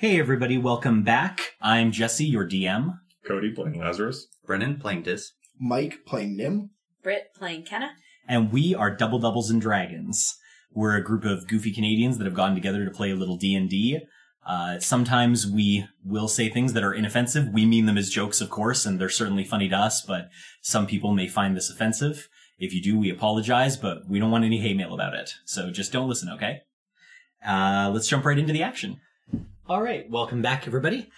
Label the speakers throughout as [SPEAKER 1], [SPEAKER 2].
[SPEAKER 1] Hey everybody, welcome back. I'm Jesse, your DM.
[SPEAKER 2] Cody playing Lazarus.
[SPEAKER 3] Brennan playing Dis.
[SPEAKER 4] Mike playing Nim.
[SPEAKER 5] Britt playing Kenna.
[SPEAKER 1] and we are Double Doubles and Dragons. We're a group of goofy Canadians that have gotten together to play a little D and D. Uh, sometimes we will say things that are inoffensive. We mean them as jokes, of course, and they're certainly funny to us. But some people may find this offensive. If you do, we apologize, but we don't want any hate mail about it. So just don't listen, okay? Uh, let's jump right into the action. All right, welcome back, everybody.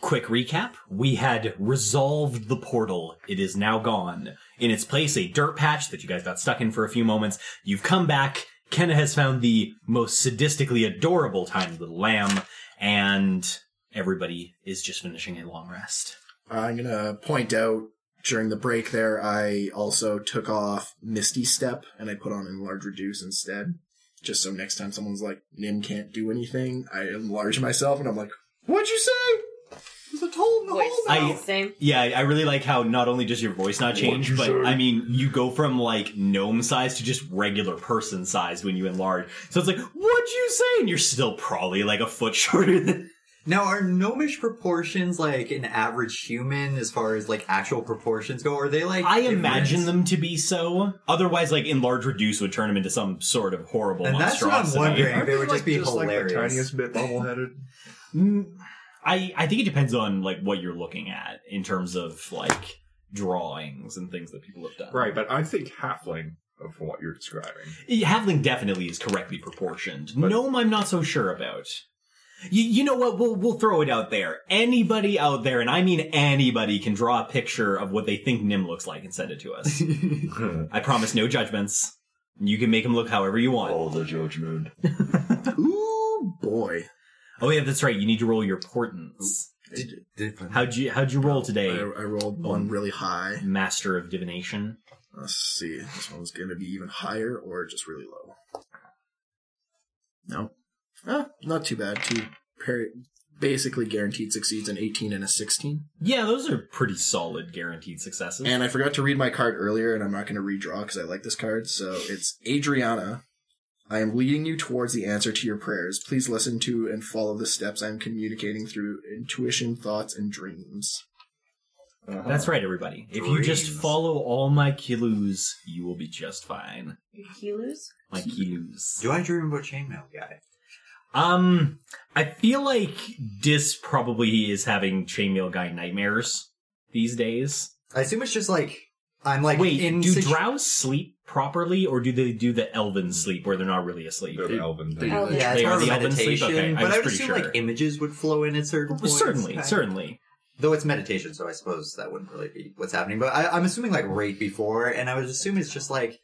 [SPEAKER 1] Quick recap. We had resolved the portal. It is now gone. In its place, a dirt patch that you guys got stuck in for a few moments. You've come back. Kenna has found the most sadistically adorable tiny little lamb, and everybody is just finishing a long rest.
[SPEAKER 4] I'm gonna point out during the break there, I also took off Misty Step and I put on Enlarge Reduce instead. Just so next time someone's like, Nim can't do anything, I enlarge myself and I'm like, what'd you say? There's a toll in the
[SPEAKER 5] Voice
[SPEAKER 4] hole now.
[SPEAKER 5] the same.
[SPEAKER 1] Yeah, I I really like how not only does your voice not change, but
[SPEAKER 2] say?
[SPEAKER 1] I mean, you go from like gnome size to just regular person size when you enlarge. So it's like, what'd you say? And you're still probably like a foot shorter than.
[SPEAKER 3] Now, are gnomish proportions like an average human as far as like actual proportions go? Or are they like?
[SPEAKER 1] I
[SPEAKER 3] different?
[SPEAKER 1] imagine them to be so. Otherwise, like enlarge reduce would turn them into some sort of horrible
[SPEAKER 3] And that's what I'm
[SPEAKER 1] monstrosity.
[SPEAKER 3] wondering. They would just be
[SPEAKER 2] just like the
[SPEAKER 3] hilarious.
[SPEAKER 2] tiniest bit bubble-headed.
[SPEAKER 1] Mm, I I think it depends on like what you're looking at in terms of like drawings and things that people have done.
[SPEAKER 2] Right, but I think halfling of what you're describing.
[SPEAKER 1] Halfling definitely is correctly proportioned.
[SPEAKER 2] But-
[SPEAKER 1] Gnome, I'm not so sure about. You, you know what? We'll we'll throw it out there. Anybody out there, and I mean anybody, can draw a picture of what they think Nim looks like and send it to us. I promise no judgments. You can make him look however you want.
[SPEAKER 2] the judgment.
[SPEAKER 4] Ooh, boy.
[SPEAKER 1] Oh yeah, that's right. You need to roll your portents.
[SPEAKER 4] I, did-
[SPEAKER 1] How'd you how'd you roll today,
[SPEAKER 4] I rolled one really high.
[SPEAKER 1] Master of Divination?
[SPEAKER 4] Let's see. This one's gonna be even higher or just really low. No. Ah, not too bad. Two par- basically guaranteed succeeds an 18 and a 16.
[SPEAKER 1] Yeah, those are pretty solid, guaranteed successes.
[SPEAKER 4] And I forgot to read my card earlier, and I'm not going to redraw because I like this card. So it's Adriana. I am leading you towards the answer to your prayers. Please listen to and follow the steps I am communicating through intuition, thoughts, and dreams.
[SPEAKER 2] Uh-huh.
[SPEAKER 1] That's right, everybody. If you just follow all my clues, you will be just fine.
[SPEAKER 5] Healers.
[SPEAKER 1] My clues.
[SPEAKER 3] Do I dream about chainmail guy?
[SPEAKER 1] Um, I feel like Dis probably is having chainmail guy nightmares these days.
[SPEAKER 3] I assume it's just like I'm like
[SPEAKER 1] Wait,
[SPEAKER 3] in
[SPEAKER 1] do
[SPEAKER 3] situ-
[SPEAKER 1] drows sleep properly, or do they do the elven sleep where they're not really asleep?
[SPEAKER 2] They're the elven
[SPEAKER 4] they-
[SPEAKER 2] thing.
[SPEAKER 5] Oh,
[SPEAKER 3] Yeah,
[SPEAKER 1] They are the elven sleep?
[SPEAKER 3] meditation,
[SPEAKER 1] Okay, I
[SPEAKER 3] but
[SPEAKER 1] was
[SPEAKER 3] I would
[SPEAKER 1] pretty
[SPEAKER 3] assume
[SPEAKER 1] sure.
[SPEAKER 3] like images would flow in at certain
[SPEAKER 1] Well,
[SPEAKER 3] points.
[SPEAKER 1] certainly,
[SPEAKER 3] kind of.
[SPEAKER 1] certainly.
[SPEAKER 3] Though it's meditation, so I suppose that wouldn't really be what's happening. But I, I'm assuming like right before, and I would assume it's just like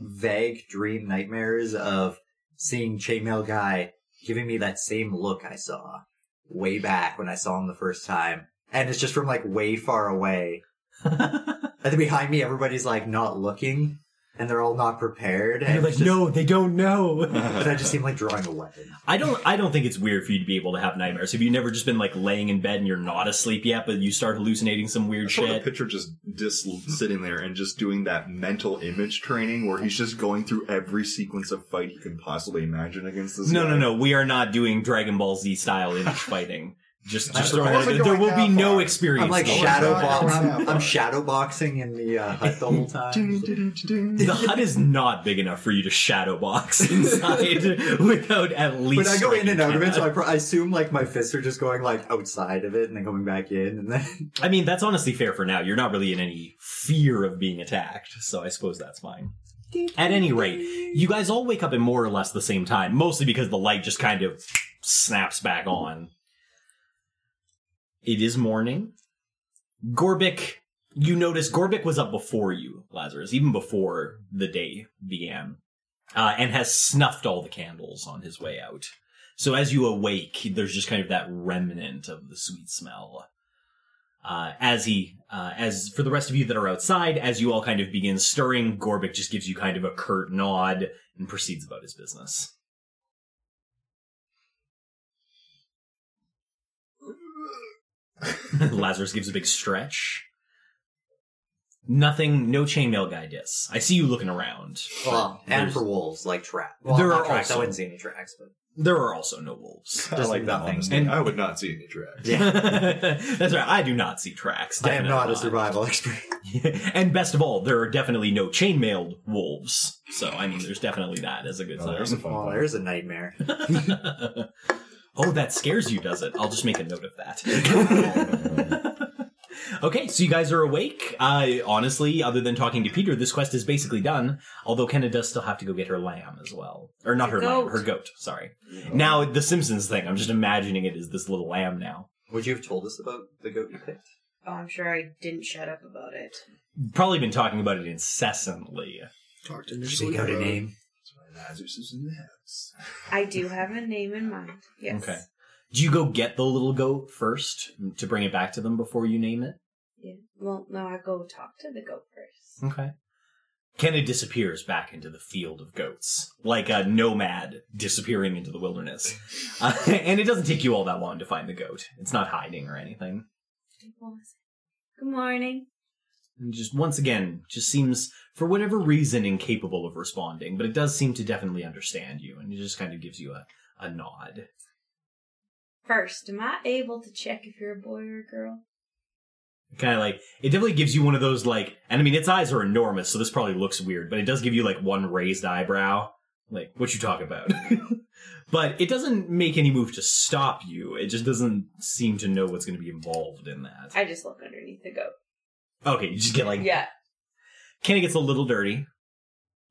[SPEAKER 3] vague dream nightmares of seeing Chainmail Guy giving me that same look I saw way back when I saw him the first time, and it's just from like way far away. And then behind me, everybody's like not looking, and they're all not prepared.
[SPEAKER 1] And you're like,
[SPEAKER 3] just,
[SPEAKER 1] no, they don't know.
[SPEAKER 3] But I just seem like drawing a weapon.
[SPEAKER 1] I don't. I don't think it's weird for you to be able to have nightmares. Have you never just been like laying in bed and you're not asleep yet, but you start hallucinating some weird
[SPEAKER 2] I saw the
[SPEAKER 1] shit?
[SPEAKER 2] picture just just sitting there and just doing that mental image training where he's just going through every sequence of fight he can possibly imagine against this.
[SPEAKER 1] No,
[SPEAKER 2] guy.
[SPEAKER 1] no, no. We are not doing Dragon Ball Z style image fighting. Just, just
[SPEAKER 4] I
[SPEAKER 1] throwing it. There
[SPEAKER 4] going
[SPEAKER 1] will be
[SPEAKER 4] that
[SPEAKER 1] no
[SPEAKER 4] far.
[SPEAKER 1] experience.
[SPEAKER 3] I'm like shadow
[SPEAKER 4] God,
[SPEAKER 3] box. I'm,
[SPEAKER 4] that
[SPEAKER 3] I'm shadow boxing in the uh, hut the whole time.
[SPEAKER 1] The hut is not big enough for you to shadow box inside without at least.
[SPEAKER 3] But I go in and out of it, so I, pro- I assume like my fists are just going like outside of it and then coming back in, and then
[SPEAKER 1] I mean, that's honestly fair for now. You're not really in any fear of being attacked, so I suppose that's fine. At any rate, you guys all wake up at more or less the same time, mostly because the light just kind of snaps back on. It is morning. Gorbik, you notice Gorbik was up before you, Lazarus, even before the day began, uh, and has snuffed all the candles on his way out. So as you awake, there's just kind of that remnant of the sweet smell. Uh, as he, uh, as for the rest of you that are outside, as you all kind of begin stirring, Gorbik just gives you kind of a curt nod and proceeds about his business. Lazarus gives a big stretch. Nothing, no chainmail guy dis. I see you looking around.
[SPEAKER 3] Well,
[SPEAKER 1] but
[SPEAKER 3] and for wolves, like trap. Well,
[SPEAKER 1] There
[SPEAKER 3] not
[SPEAKER 1] are
[SPEAKER 3] tracks. I
[SPEAKER 1] also-
[SPEAKER 3] wouldn't see any tracks, but
[SPEAKER 1] there are also no wolves.
[SPEAKER 2] I
[SPEAKER 3] Just
[SPEAKER 2] like that
[SPEAKER 3] nothing.
[SPEAKER 2] honesty.
[SPEAKER 1] And-
[SPEAKER 2] I would not see any tracks. yeah.
[SPEAKER 1] That's right. I do not see tracks.
[SPEAKER 3] I am
[SPEAKER 1] Definitely
[SPEAKER 3] not a survival expert.
[SPEAKER 1] and best of all, there are definitely no chainmailed wolves. So I mean, there's definitely that as a good
[SPEAKER 2] Oh, there's a
[SPEAKER 1] sign.
[SPEAKER 2] fun
[SPEAKER 3] Well,
[SPEAKER 2] one.
[SPEAKER 3] there's a nightmare.
[SPEAKER 1] Oh, that scares you, does it? I'll just make a note of that. okay, so you guys are awake. Uh, honestly, other than talking to Peter, this quest is basically done. Although Kenna does still have to go get her lamb as well, or not her
[SPEAKER 5] Her
[SPEAKER 1] lamb,
[SPEAKER 5] goat.
[SPEAKER 1] her goat. Sorry. Now the Simpsons thing. I'm just imagining it as this little lamb now.
[SPEAKER 3] Would you have told us about the goat you picked?
[SPEAKER 5] Oh, I'm sure I didn't shut up about it.
[SPEAKER 1] Probably been talking about it incessantly.
[SPEAKER 4] Talked in your
[SPEAKER 3] Speak out a
[SPEAKER 4] bro.
[SPEAKER 3] name.
[SPEAKER 2] Lazarus is house.
[SPEAKER 5] I do have a name in mind. Yes.
[SPEAKER 1] Okay. Do you go get the little goat first to bring it back to them before you name it?
[SPEAKER 5] Yeah. Well, no, I go talk to the goat first.
[SPEAKER 1] Okay. Kenna disappears back into the field of goats, like a nomad disappearing into the wilderness. Uh, and it doesn't take you all that long to find the goat. It's not hiding or anything.
[SPEAKER 5] Good morning.
[SPEAKER 1] And just once again, just seems, for whatever reason, incapable of responding, but it does seem to definitely understand you, and it just kind of gives you a, a nod.
[SPEAKER 5] First, am I able to check if you're a boy or a girl?
[SPEAKER 1] kind of like it definitely gives you one of those like and i mean its eyes are enormous so this probably looks weird but it does give you like one raised eyebrow like what you talk about but it doesn't make any move to stop you it just doesn't seem to know what's going to be involved in that
[SPEAKER 5] I just look underneath the goat.
[SPEAKER 1] Okay you just get like
[SPEAKER 5] yeah.
[SPEAKER 1] Kenna gets a little dirty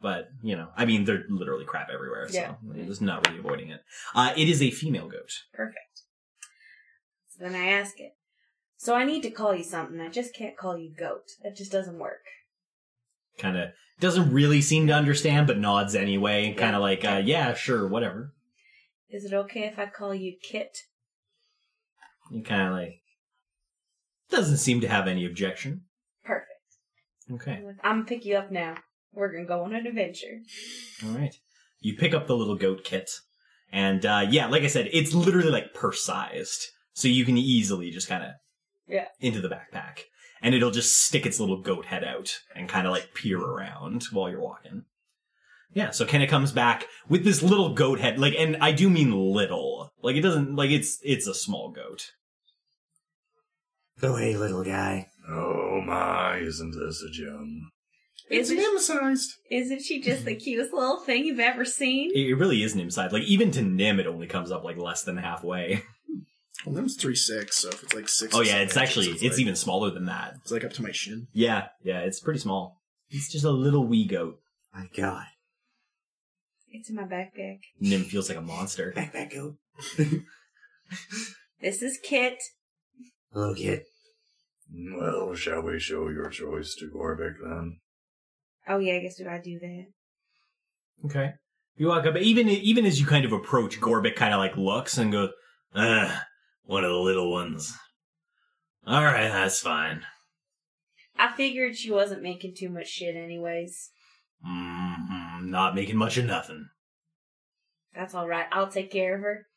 [SPEAKER 1] but you know i mean they're literally crap everywhere so
[SPEAKER 5] Yeah.
[SPEAKER 1] just not really avoiding it uh it is a female goat
[SPEAKER 5] Perfect. So then I ask it. So I need to call you something. I just can't call you goat. That just doesn't work.
[SPEAKER 1] kind of doesn't really seem to understand but nods anyway
[SPEAKER 5] Yeah.
[SPEAKER 1] kind of like uh yeah sure whatever
[SPEAKER 5] Is it okay if I call you Kit?
[SPEAKER 1] You kind of like doesn't seem to have any objection.
[SPEAKER 5] Perfect.
[SPEAKER 1] Okay,
[SPEAKER 5] I'm gonna pick you up now. We're gonna go on an adventure.
[SPEAKER 1] all right. You pick up the little goat kit, and uh, yeah, like I said, it's literally like purse sized, so you can easily just kind of
[SPEAKER 5] Yeah.
[SPEAKER 1] into the backpack, and it'll just stick its little goat head out and kind of like peer around while you're walking. Yeah, so Kenna comes back with this little goat head, like, and I do mean little, like it doesn't like it's it's a small goat.
[SPEAKER 3] Go away, little guy.
[SPEAKER 2] Oh my, isn't this a gem?
[SPEAKER 5] Isn't,
[SPEAKER 4] Nim-sized.
[SPEAKER 5] isn't she just the cutest little thing you've ever seen?
[SPEAKER 1] It, it really is Nim size. Like even to Nim, it only comes up like less than halfway.
[SPEAKER 4] Well, Nim's three six, so if it's like six.
[SPEAKER 1] Oh yeah, it's actually
[SPEAKER 4] inches,
[SPEAKER 1] it's,
[SPEAKER 4] like-
[SPEAKER 1] even smaller than that.
[SPEAKER 4] It's like up to my shin.
[SPEAKER 1] Yeah, yeah, it's pretty small. It's just a little wee goat.
[SPEAKER 3] My God.
[SPEAKER 5] It's in my backpack.
[SPEAKER 1] Nim feels like a monster.
[SPEAKER 3] Backpack goat.
[SPEAKER 5] This is Kit.
[SPEAKER 3] Hello, kid.
[SPEAKER 2] Well, shall we show your choice to Gorbik then?
[SPEAKER 5] Oh yeah, I guess we gotta do that.
[SPEAKER 1] Okay. You walk up, even even as you kind of approach, Gorbik kind of like looks and goes, "Ah, one of the little ones." All right, that's fine.
[SPEAKER 5] I figured she wasn't making too much shit anyways.
[SPEAKER 1] Mm, not making much of nothing.
[SPEAKER 5] That's alright. I'll take care of her.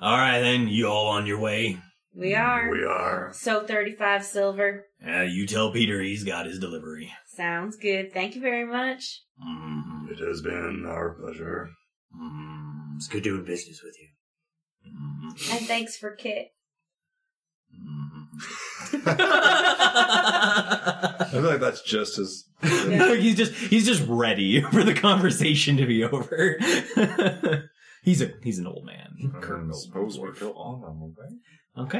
[SPEAKER 1] All right, then you all on your way.
[SPEAKER 5] We are.
[SPEAKER 2] We are.
[SPEAKER 5] So 35 silver.
[SPEAKER 1] Uh, you tell Peter he's got his delivery.
[SPEAKER 5] Sounds good. Thank you very much.
[SPEAKER 1] Mm,
[SPEAKER 2] It has been our pleasure.
[SPEAKER 1] mm,
[SPEAKER 3] It's good doing business with you.
[SPEAKER 1] mm,
[SPEAKER 5] And thanks for Kit.
[SPEAKER 2] I feel like that's just as.
[SPEAKER 5] Yeah.
[SPEAKER 1] he's just he's just ready for the conversation to be over. He's a he's an old man.
[SPEAKER 2] I
[SPEAKER 1] Colonel
[SPEAKER 2] suppose we
[SPEAKER 1] Dwarf.
[SPEAKER 2] go on them, okay?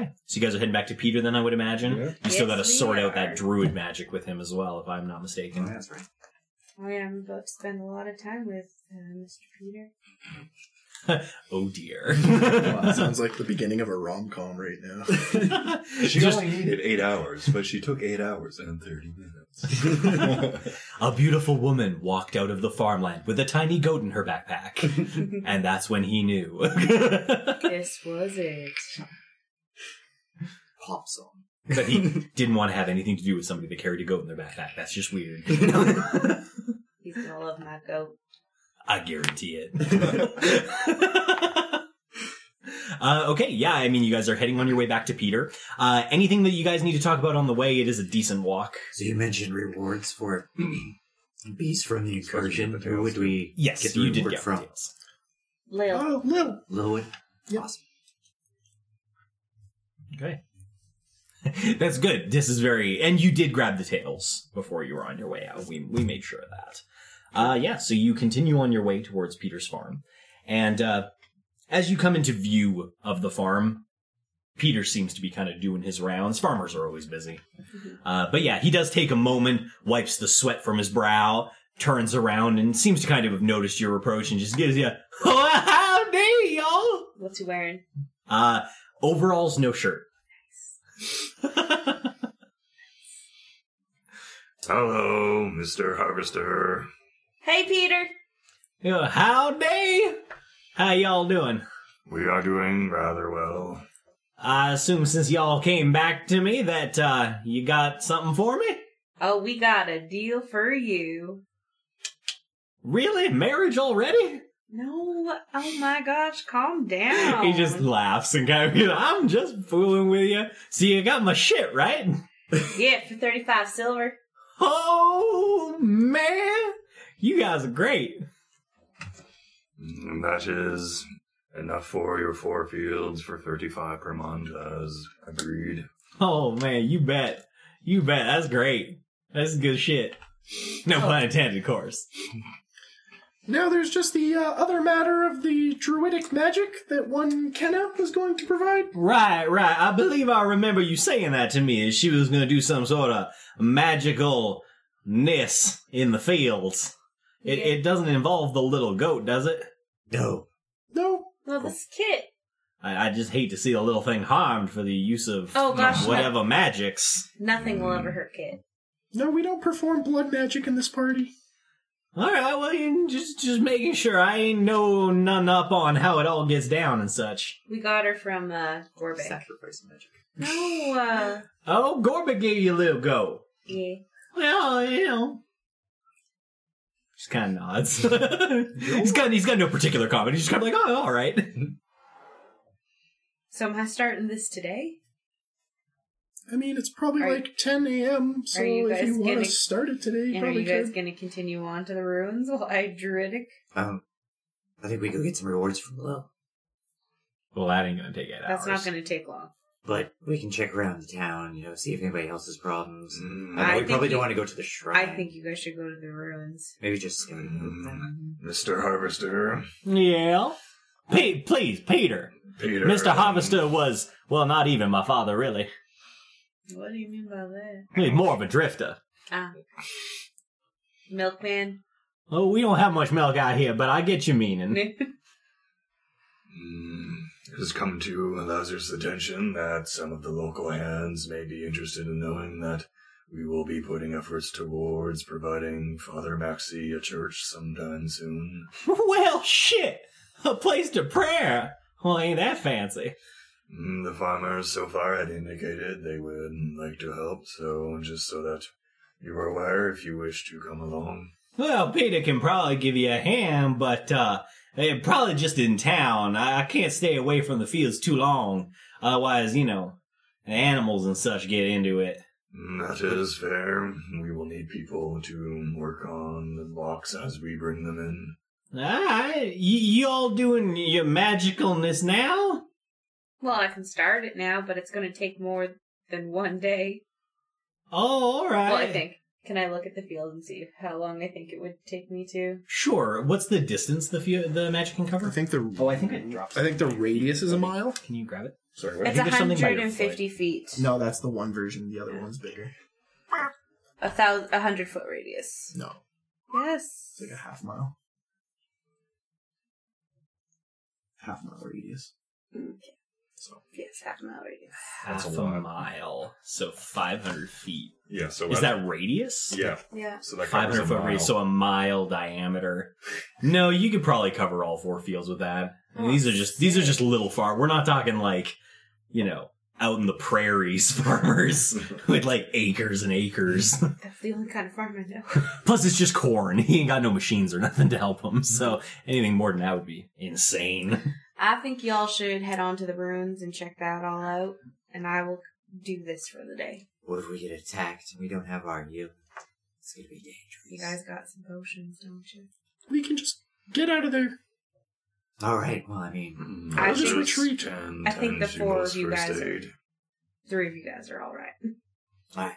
[SPEAKER 1] Okay, so you guys are heading back to Peter, then I would imagine.
[SPEAKER 2] Yeah.
[SPEAKER 1] You still
[SPEAKER 5] Yes,
[SPEAKER 1] got to
[SPEAKER 5] we
[SPEAKER 1] sort out
[SPEAKER 5] are.
[SPEAKER 1] that druid magic with him as well, if I'm not
[SPEAKER 3] Oh,
[SPEAKER 1] mistaken.
[SPEAKER 3] that's right.
[SPEAKER 5] Oh yeah, I'm about to spend a lot of time with uh, Mr. Peter.
[SPEAKER 1] Oh dear.
[SPEAKER 4] Wow, sounds like the beginning of a rom com right now.
[SPEAKER 2] She
[SPEAKER 1] Just-
[SPEAKER 2] only needed eight hours, but she took eight hours and 30 minutes.
[SPEAKER 1] a beautiful woman walked out of the farmland with a tiny goat in her backpack, and that's when he knew.
[SPEAKER 5] this was it.
[SPEAKER 3] Pop song.
[SPEAKER 1] that he didn't want to have anything to do with somebody that carried a goat in their backpack. That's just weird.
[SPEAKER 5] He's gonna love my goat.
[SPEAKER 1] I guarantee it. Uh, okay, yeah, I mean, you guys are heading on your way back to Peter. Uh, anything that you guys need to talk about on the way? It is a decent walk.
[SPEAKER 3] So you mentioned rewards for beasts from the incursion.
[SPEAKER 2] get
[SPEAKER 3] Who would
[SPEAKER 2] tails,
[SPEAKER 3] we
[SPEAKER 1] Yes,
[SPEAKER 3] get the
[SPEAKER 1] you did get
[SPEAKER 3] from?
[SPEAKER 1] details.
[SPEAKER 5] Lil.
[SPEAKER 4] Oh, Lil.
[SPEAKER 3] Lilwood.
[SPEAKER 4] Yep.
[SPEAKER 3] Awesome.
[SPEAKER 1] Okay. That's good. This is very, and you did grab the tails before you were on your way out. We we made sure of that. Uh, yeah. So you continue on your way towards Peter's farm, and uh, as you come into view of the farm, Peter seems to be kind of doing his rounds. Farmers are always busy, uh, but yeah, he does take a moment, wipes the sweat from his brow, turns around, and seems to kind of have noticed your approach, and just gives you, "Oh, howdy, y'all."
[SPEAKER 5] What's he wearing?
[SPEAKER 1] Uh, overalls, no shirt. Nice.
[SPEAKER 2] Hello, Mr. Harvester.
[SPEAKER 5] Hey, Peter.
[SPEAKER 1] Yeah, howdy! How y'all doing?
[SPEAKER 2] We are doing rather well.
[SPEAKER 1] I assume since y'all came back to me that uh, you got something for me?
[SPEAKER 5] Oh, we got a deal for you.
[SPEAKER 1] Really? Marriage already?
[SPEAKER 5] No, oh my gosh, calm down.
[SPEAKER 1] He just laughs and kind of goes, I'm just fooling with you. See, you got my shit, right?
[SPEAKER 5] yeah for thirty five silver.
[SPEAKER 1] Oh, man. You guys are great.
[SPEAKER 2] And that is enough for your four fields for 35 per month, as agreed.
[SPEAKER 1] Oh, man, you bet. You bet. That's great. That's good shit. No pun intended, of course.
[SPEAKER 4] Now there's just the uh, other matter of the druidic magic that one Kenna was going to provide.
[SPEAKER 1] Right, right. I believe I remember you saying that to me. She was going to do some sort of magical ness in the fields. It,
[SPEAKER 5] Yeah.
[SPEAKER 1] it doesn't involve the little goat, does it?
[SPEAKER 3] No.
[SPEAKER 4] No,
[SPEAKER 5] Well, this kit.
[SPEAKER 1] I, I just hate to see the little thing harmed for the use of
[SPEAKER 5] Oh, gosh, no.
[SPEAKER 1] whatever magics.
[SPEAKER 5] Nothing will ever hurt Kit.
[SPEAKER 4] no, we don't perform blood magic in this party.
[SPEAKER 1] All right, well, you just just making sure I ain't know none up on how it all gets down and such.
[SPEAKER 5] We got her from uh Gorbik.
[SPEAKER 3] Sacrifice magic.
[SPEAKER 5] No, uh
[SPEAKER 1] Oh, Gorba gave you a little go.
[SPEAKER 5] yeah.
[SPEAKER 1] Well, you know. Just kind of nods. he's got he's got no particular comment. He's just kind of like, oh, all right.
[SPEAKER 5] So am I starting this today?
[SPEAKER 4] I mean, it's probably
[SPEAKER 5] Are
[SPEAKER 4] like 10 a.m., so
[SPEAKER 5] Are you
[SPEAKER 4] if
[SPEAKER 5] guys
[SPEAKER 4] you want
[SPEAKER 5] gonna-
[SPEAKER 4] start it today, you
[SPEAKER 5] And are
[SPEAKER 4] probably
[SPEAKER 5] you guys
[SPEAKER 4] could.
[SPEAKER 5] gonna continue on to the ruins while I druidic?
[SPEAKER 3] Um, I think we go get some rewards from Lil.
[SPEAKER 1] Well, that ain't gonna take eight
[SPEAKER 5] That's
[SPEAKER 1] hours.
[SPEAKER 5] not gonna take long.
[SPEAKER 3] But we can check around the town, you know, see if anybody else has problems.
[SPEAKER 2] Mm,
[SPEAKER 3] I
[SPEAKER 5] I
[SPEAKER 3] we
[SPEAKER 5] think
[SPEAKER 3] probably
[SPEAKER 5] you-
[SPEAKER 3] don't want to go to the shrine.
[SPEAKER 5] I think you guys should go to the ruins.
[SPEAKER 3] Maybe just stay with them.
[SPEAKER 2] Mr. Harvester.
[SPEAKER 1] Yeah. Pe- please, Peter.
[SPEAKER 2] Peter.
[SPEAKER 1] Mr. Harvester was well, not even my father, really.
[SPEAKER 5] What do you mean by that?
[SPEAKER 1] He's more of a drifter.
[SPEAKER 5] Ah. Milkman.
[SPEAKER 1] Oh, we don't have much milk out here, but I get you meaning.
[SPEAKER 2] Mm, It has come to Lazarus' attention that some of the local hands may be interested in knowing that we will be putting efforts towards providing Father Maxi a church sometime soon.
[SPEAKER 1] well, shit. A place to prayer. Well, ain't that fancy.
[SPEAKER 2] Mm, The farmers so far had indicated they would like to help, so just so that you are aware if you wish to come along.
[SPEAKER 1] Well, Peter can probably give you a hand, but uh, eh, probably just in town. I, I can't stay away from the fields too long. Otherwise, you know, animals and such get into it.
[SPEAKER 2] That is fair. We will need people to work on the blocks as we bring them in.
[SPEAKER 1] Alright, y- you all doing your magicalness now?
[SPEAKER 5] well, I can start it now, but it's gonna take more than one day.
[SPEAKER 1] Oh, alright.
[SPEAKER 5] Well, I think. Can I look at the field and see how long I think it would take me to?
[SPEAKER 1] Sure. What's the distance the fe- the magic can cover?
[SPEAKER 4] I think the
[SPEAKER 1] Oh, I think it drops.
[SPEAKER 4] I think the radius is a mile.
[SPEAKER 1] Can you grab it?
[SPEAKER 2] Sorry,
[SPEAKER 1] I
[SPEAKER 5] It's
[SPEAKER 1] think there's something by your
[SPEAKER 5] 150 feet.
[SPEAKER 4] No, that's the one version. The other one's bigger.
[SPEAKER 5] A thousand, a hundred foot radius.
[SPEAKER 4] No,
[SPEAKER 5] Yes.
[SPEAKER 4] it's like a half mile. Half mile radius.
[SPEAKER 5] Okay.
[SPEAKER 4] So
[SPEAKER 5] Yes, half a mile radius.
[SPEAKER 1] Half a
[SPEAKER 2] a lot.
[SPEAKER 1] mile, so 500 feet.
[SPEAKER 2] Yeah, so
[SPEAKER 1] Is that radius?
[SPEAKER 2] Yeah,
[SPEAKER 5] Yeah.
[SPEAKER 2] so that
[SPEAKER 1] 500
[SPEAKER 2] a
[SPEAKER 1] foot radius,
[SPEAKER 2] mile.
[SPEAKER 1] so a mile diameter. No, you could probably cover all four fields with that. And
[SPEAKER 5] Oh,
[SPEAKER 1] these are just these are just little far. We're not talking like, you know, out in the prairies farmers with like acres and acres.
[SPEAKER 5] That's the only kind of farm I know.
[SPEAKER 1] Plus, it's just corn. He ain't got no machines or nothing to help him. So anything more than that would be insane.
[SPEAKER 5] I think y'all should head on to the ruins and check that all out, and I will do this for the day.
[SPEAKER 3] What if we get attacked and we don't have our heal? It's gonna be dangerous.
[SPEAKER 5] You guys got some potions, don't you?
[SPEAKER 4] We can just get out of there.
[SPEAKER 3] All right. Well, I mean,
[SPEAKER 2] Mm,
[SPEAKER 5] I
[SPEAKER 2] others
[SPEAKER 5] think-
[SPEAKER 4] retreat.
[SPEAKER 2] tend-
[SPEAKER 5] I think
[SPEAKER 2] tend
[SPEAKER 5] the
[SPEAKER 2] to
[SPEAKER 5] four of you
[SPEAKER 2] first
[SPEAKER 5] guys are-
[SPEAKER 2] aid.
[SPEAKER 5] Three of you guys are all right.
[SPEAKER 3] all right.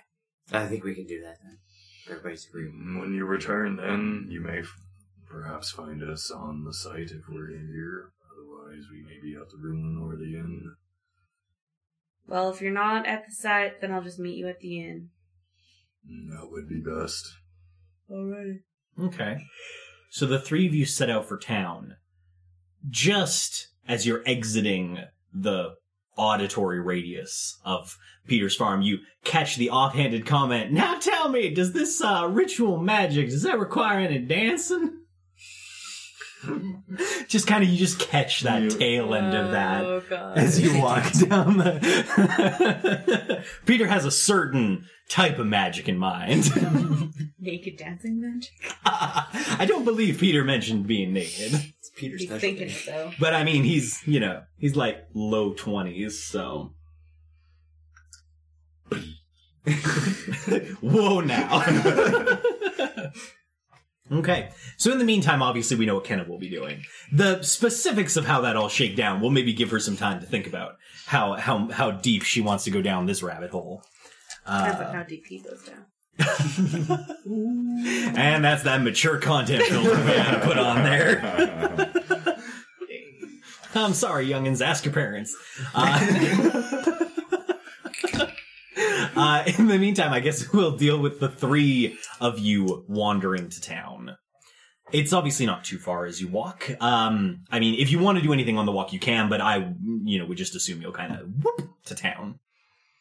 [SPEAKER 3] I think we can do that then. If everybody's agreed.
[SPEAKER 2] When you return, then you may f- perhaps find us on the site if we're here. Otherwise, we may be at the ruin or the inn.
[SPEAKER 5] Well, if you're not at the site, then I'll just meet you at the inn.
[SPEAKER 2] Mm, That would be best.
[SPEAKER 5] Alright.
[SPEAKER 1] Okay. So the three of you set out for town. Just as you're exiting the auditory radius of Peter's farm, you catch the offhanded comment, Now tell me, does this uh, ritual magic, does that require any dancing? just kind of, you just catch that tail end of that
[SPEAKER 5] Oh,
[SPEAKER 1] as you walk down the. Peter has a certain type of magic in mind.
[SPEAKER 5] Naked dancing magic?
[SPEAKER 1] I don't believe Peter mentioned being naked,
[SPEAKER 3] It's Peter's
[SPEAKER 5] Be thinking it, though.
[SPEAKER 1] but I mean, he's you know he's like low twenties, so. Whoa now. okay. So in the meantime, obviously we know what Kenna will be doing. The specifics of how that all shake down, we'll maybe give her some time to think about how how how deep she wants to go down this rabbit hole.
[SPEAKER 5] Depends
[SPEAKER 1] Uh,
[SPEAKER 5] on how deep he goes down.
[SPEAKER 1] and that's that mature content filter we had to put on there. I'm sorry, youngins. Ask your parents. Uh, uh, in the meantime, I guess we'll deal with the three of you wandering to town. It's obviously not too far as you walk. Um, I mean, if you want to do anything on the walk, you can, but I, you know, would just assume you'll kind of whoop to town.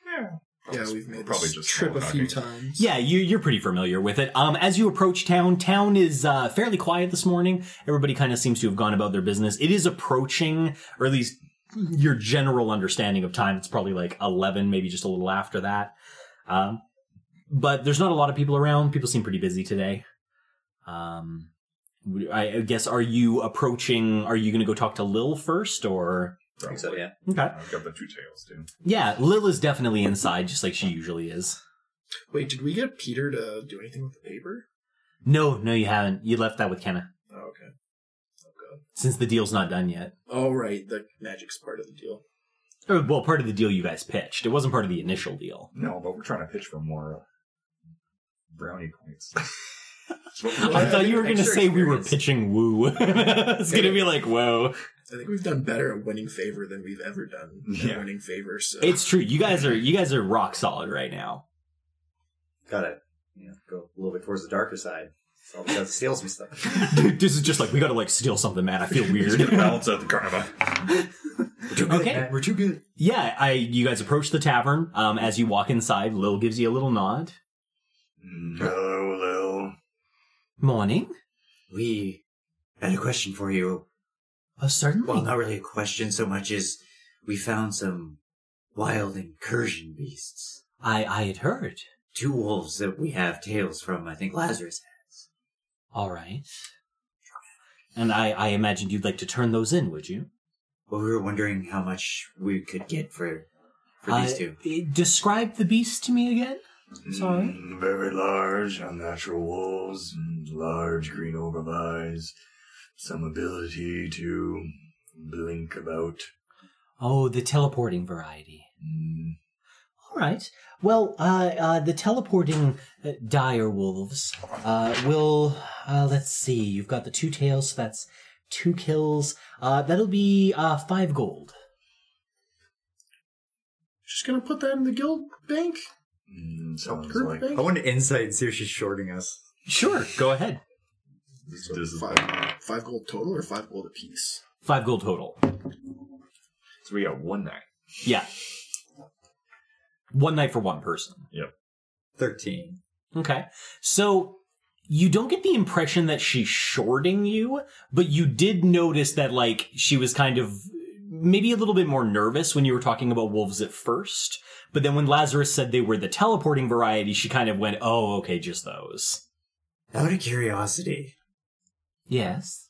[SPEAKER 4] Yeah, we've made
[SPEAKER 6] Probably
[SPEAKER 4] this
[SPEAKER 6] just
[SPEAKER 4] trip a few times.
[SPEAKER 1] Yeah, you, you're pretty familiar with it. Um, as you approach town, town is uh, fairly quiet this morning. Everybody kind of seems to have gone about their business. It is approaching, or at least your general understanding of time. It's probably like 11, maybe just a little after that. Um, but there's not a lot of people around. People seem pretty busy today. Um, I I guess, are you approaching, are you going to go talk to Lil first, or?
[SPEAKER 3] I think so, yeah.
[SPEAKER 1] Okay.
[SPEAKER 6] I've got the two tails too.
[SPEAKER 1] Yeah, Lil is definitely inside, just like she usually is.
[SPEAKER 4] Wait, did we get Peter to do anything with the paper?
[SPEAKER 1] No, no, you haven't. You left that with Kenna.
[SPEAKER 4] Oh, okay. Oh, God.
[SPEAKER 1] Since the deal's not done yet.
[SPEAKER 4] Oh, right. The magic's part of the deal.
[SPEAKER 1] Or, well, part of the deal you guys pitched. It wasn't part of the initial deal.
[SPEAKER 6] No, but we're trying to pitch for more uh, brownie points.
[SPEAKER 1] I thought you were going to
[SPEAKER 3] Extra
[SPEAKER 1] say we were pitching woo. it's going to be like, whoa.
[SPEAKER 4] I think we've done better at winning favor than we've ever done at
[SPEAKER 6] Yeah.
[SPEAKER 4] winning favor. So
[SPEAKER 1] It's true. You guys are you guys are rock solid right now.
[SPEAKER 3] Got it. you know, go a little bit towards the darker side. So we gotta steal some stuff.
[SPEAKER 1] Dude, this is just like we got to like steal something, man. I feel weird.
[SPEAKER 6] Balance out the karma.
[SPEAKER 3] We're too good.
[SPEAKER 1] Okay.
[SPEAKER 3] man. We're too good.
[SPEAKER 1] yeah, I you guys approach the tavern. Um, as you walk inside, Lil gives you a little nod.
[SPEAKER 2] Mm, Hello, Lil.
[SPEAKER 1] Morning.
[SPEAKER 3] We had a question for you.
[SPEAKER 1] Oh, certainly.
[SPEAKER 3] Well, not really a question so much as we found some wild incursion beasts.
[SPEAKER 1] I I had heard.
[SPEAKER 3] Two wolves that we have tails from, I think Lazarus has.
[SPEAKER 1] All right. And I I imagined you'd like to turn those in, would you?
[SPEAKER 3] Well, we were wondering how much we could get for for these
[SPEAKER 1] Uh,
[SPEAKER 3] two.
[SPEAKER 1] eh, Describe the beast to me again. Sorry?
[SPEAKER 2] Mm, Very large, unnatural wolves, mm, large green orb of eyes, some ability to blink about.
[SPEAKER 1] Oh, the teleporting variety.
[SPEAKER 2] Mm,
[SPEAKER 1] All right. Well, uh, uh, the teleporting uh, dire wolves uh, will. Uh, let's see. You've got the two tails, so that's two kills. Uh, that'll be uh, five gold.
[SPEAKER 4] just gonna put that in the guild bank.
[SPEAKER 2] mm, sounds
[SPEAKER 4] Group
[SPEAKER 2] like
[SPEAKER 4] bank?
[SPEAKER 3] I want to insight and see if she's shorting us.
[SPEAKER 1] Sure. Go ahead.
[SPEAKER 2] This,
[SPEAKER 4] So
[SPEAKER 2] this is
[SPEAKER 4] five, five gold total or five gold apiece.
[SPEAKER 1] Five gold total.
[SPEAKER 6] So we got one night.
[SPEAKER 1] Yeah. One night for one person. Yep.
[SPEAKER 3] Thirteen.
[SPEAKER 1] Okay. So you don't get the impression that she's shorting you, but you did notice that like she was kind of maybe a little bit more nervous when you were talking about wolves at first, but then when Lazarus said they were the teleporting variety, she kind of went, "Oh, okay, just those."
[SPEAKER 3] Out of curiosity,
[SPEAKER 1] Yes.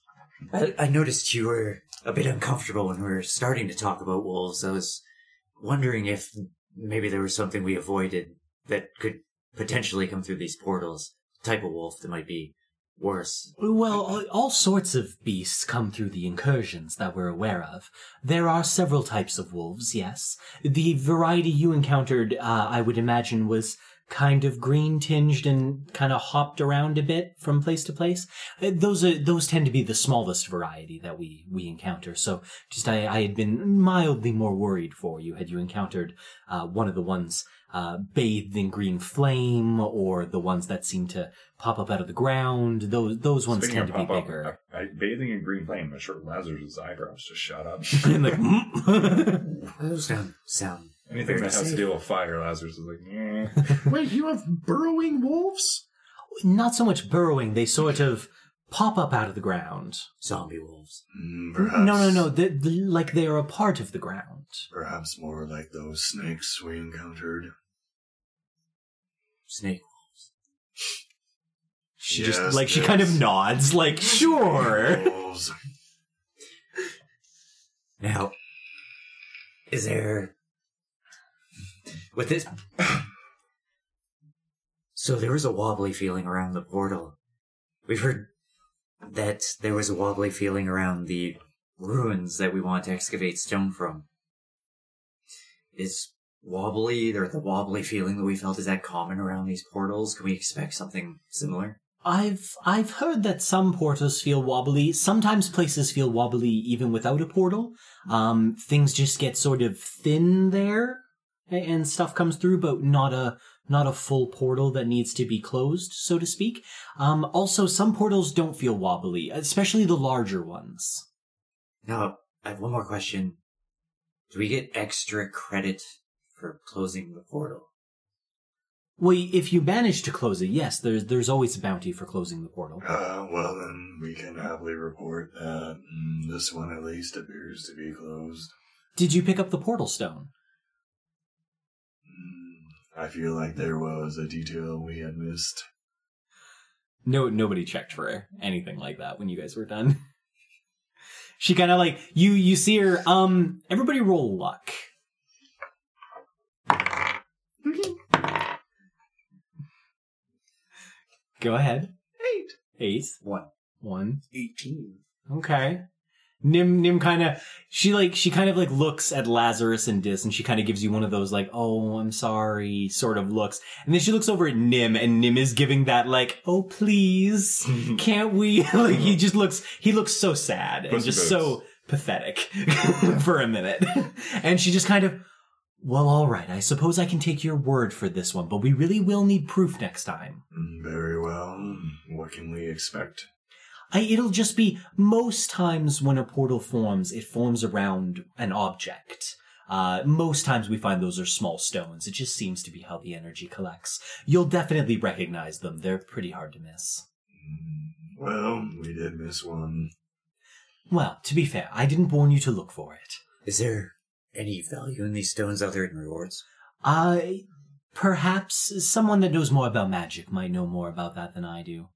[SPEAKER 3] I, I noticed you were a bit uncomfortable when we were starting to talk about wolves. I was wondering if maybe there was something we avoided that could potentially come through these portals. Type of wolf that might be worse.
[SPEAKER 1] Well, all, all sorts of beasts come through the incursions that we're aware of. There are several types of wolves, yes. The variety you encountered, uh, I would imagine, was kind of green tinged and kind of hopped around a bit from place to place. Uh, those are those tend to be the smallest variety that we we encounter. So, just I, I had been mildly more worried for you had you encountered uh, one of the ones uh, bathed in green flame, or the ones that seem to pop up out of the ground. Those those ones
[SPEAKER 6] Speaking
[SPEAKER 1] tend to be
[SPEAKER 6] pop-up,
[SPEAKER 1] bigger.
[SPEAKER 6] I, I, bathing in green flame. I'm sure Lazarus' eyebrows just shot up.
[SPEAKER 1] And like, mm.
[SPEAKER 3] Those sound sound
[SPEAKER 6] Anything
[SPEAKER 3] very
[SPEAKER 6] that has to
[SPEAKER 3] safe.
[SPEAKER 6] deal with fire, Lazarus is like, eh.
[SPEAKER 4] Wait, you have burrowing wolves?
[SPEAKER 1] not so much burrowing. They sort of pop up out of the ground.
[SPEAKER 3] zombie wolves.
[SPEAKER 2] Mm, perhaps,
[SPEAKER 1] No, no, no. The, the, like they are a part of the ground.
[SPEAKER 2] Perhaps more like those snakes we encountered.
[SPEAKER 3] Snake wolves.
[SPEAKER 1] She
[SPEAKER 2] Yes,
[SPEAKER 1] just like she kind of nods, like sure.
[SPEAKER 2] Wolves.
[SPEAKER 3] Now, is there with so there was a wobbly feeling around the portal. We've heard that there was a wobbly feeling around the ruins that we want to excavate stone from. Is wobbly or the wobbly feeling that we felt is that common around these portals? Can we expect something similar?
[SPEAKER 1] I've I've heard that some portals feel wobbly. Sometimes places feel wobbly even without a portal. Um, things just get sort of thin there, and stuff comes through, but not a not a full portal that needs to be closed, so to speak. Um, also, some portals don't feel wobbly, especially the larger ones.
[SPEAKER 3] Now, I have one more question. Do we get extra credit for closing the portal?
[SPEAKER 1] Well, if you manage to close it, yes, there's there's always a bounty for closing the portal.
[SPEAKER 2] Uh, well then, we can happily report that mm, this one at least appears to be closed.
[SPEAKER 1] Did you pick up the portal stone?
[SPEAKER 2] I feel like there was a detail we had missed.
[SPEAKER 1] No, nobody checked for anything like that when you guys were done. she kind of like you. You see her. Um, everybody roll luck. Go ahead.
[SPEAKER 4] Eight.
[SPEAKER 1] Eight.
[SPEAKER 3] One.
[SPEAKER 1] One.
[SPEAKER 4] 18.
[SPEAKER 1] Okay. Nim Nim kind of she like she kind of like looks at Lazarus and Dis and she kind of gives you one of those like oh I'm sorry sort of looks. And then she looks over at Nim and Nim is giving that like oh please can't we? Like he just looks he looks so sad and
[SPEAKER 6] Pussy
[SPEAKER 1] just so pathetic for a minute. And she just kind of well all right I suppose I can take your word for this one but we really will need proof next time.
[SPEAKER 2] Mm, Very well. What can we expect?
[SPEAKER 1] I, it'll just be most times when a portal forms, it forms around an object. Uh, most times we find those are small stones. It just seems to be how the energy collects. You'll definitely recognize them. They're pretty hard to miss.
[SPEAKER 2] Well, we did miss one.
[SPEAKER 1] Well, to be fair, I didn't warn you to look for it.
[SPEAKER 3] Is there any value in these stones other than rewards?
[SPEAKER 1] I, perhaps someone that knows more about magic might know more about that than I do.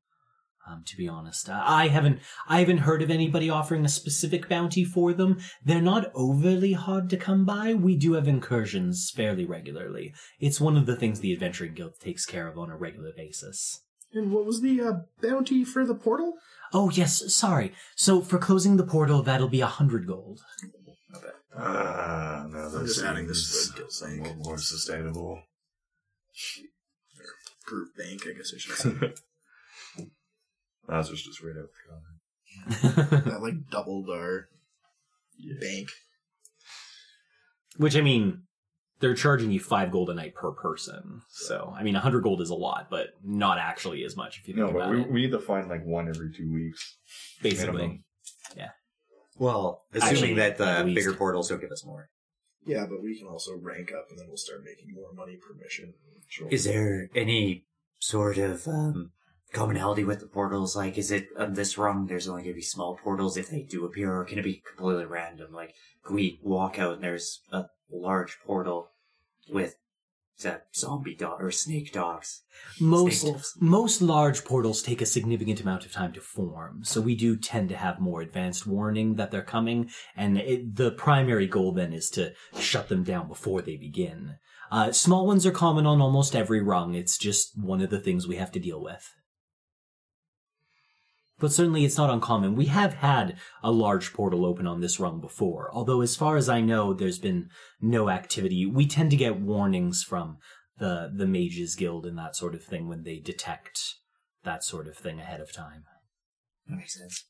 [SPEAKER 1] Um, to be honest, I haven't, I haven't heard of anybody offering a specific bounty for them. They're not overly hard to come by. We do have incursions fairly regularly. It's one of the things the Adventuring Guild takes care of on a regular basis.
[SPEAKER 4] And what was the uh, bounty for the portal?
[SPEAKER 1] Oh yes, sorry. So for closing the portal, that'll be a hundred gold.
[SPEAKER 2] Ah, now
[SPEAKER 4] I'm
[SPEAKER 2] that
[SPEAKER 4] just adding this
[SPEAKER 2] seems
[SPEAKER 4] to the guild
[SPEAKER 2] somewhat
[SPEAKER 4] bank.
[SPEAKER 2] more sustainable.
[SPEAKER 4] Group bank, I guess I should say.
[SPEAKER 6] Lazarus just right out the comment.
[SPEAKER 4] that like doubled our bank.
[SPEAKER 1] Which I mean, they're charging you five gold a night per person. So I mean, a hundred gold is a lot, but not actually as much if you think
[SPEAKER 6] No, but
[SPEAKER 1] about
[SPEAKER 6] we,
[SPEAKER 1] it.
[SPEAKER 6] we need to find like one every two weeks.
[SPEAKER 1] Basically,
[SPEAKER 6] minimum.
[SPEAKER 3] Well, assuming
[SPEAKER 1] Actually,
[SPEAKER 3] that
[SPEAKER 1] at
[SPEAKER 3] the
[SPEAKER 1] least.
[SPEAKER 3] bigger portals will give us more.
[SPEAKER 4] Yeah, but we can also rank up and then we'll start making more money per mission. Sure.
[SPEAKER 3] Is there any sort of um, commonality with the portals? Like, is it on this rung? There's only going to be small portals if they do appear, or can it be completely random? Like, can we walk out and there's a large portal with uh, zombie dog or snake dogs?
[SPEAKER 1] Most
[SPEAKER 3] Snake wolves.
[SPEAKER 1] most large portals take a significant amount of time to form, so we do tend to have more advanced warning that they're coming, and it, the primary goal then is to shut them down before they begin. Uh, small ones are common on almost every rung. It's just one of the things we have to deal with. But certainly it's not uncommon. We have had a large portal open on this rung before, although as far as I know, there's been no activity. We tend to get warnings from the the mages guild and that sort of thing when they detect that sort of thing ahead of time.
[SPEAKER 3] That makes sense.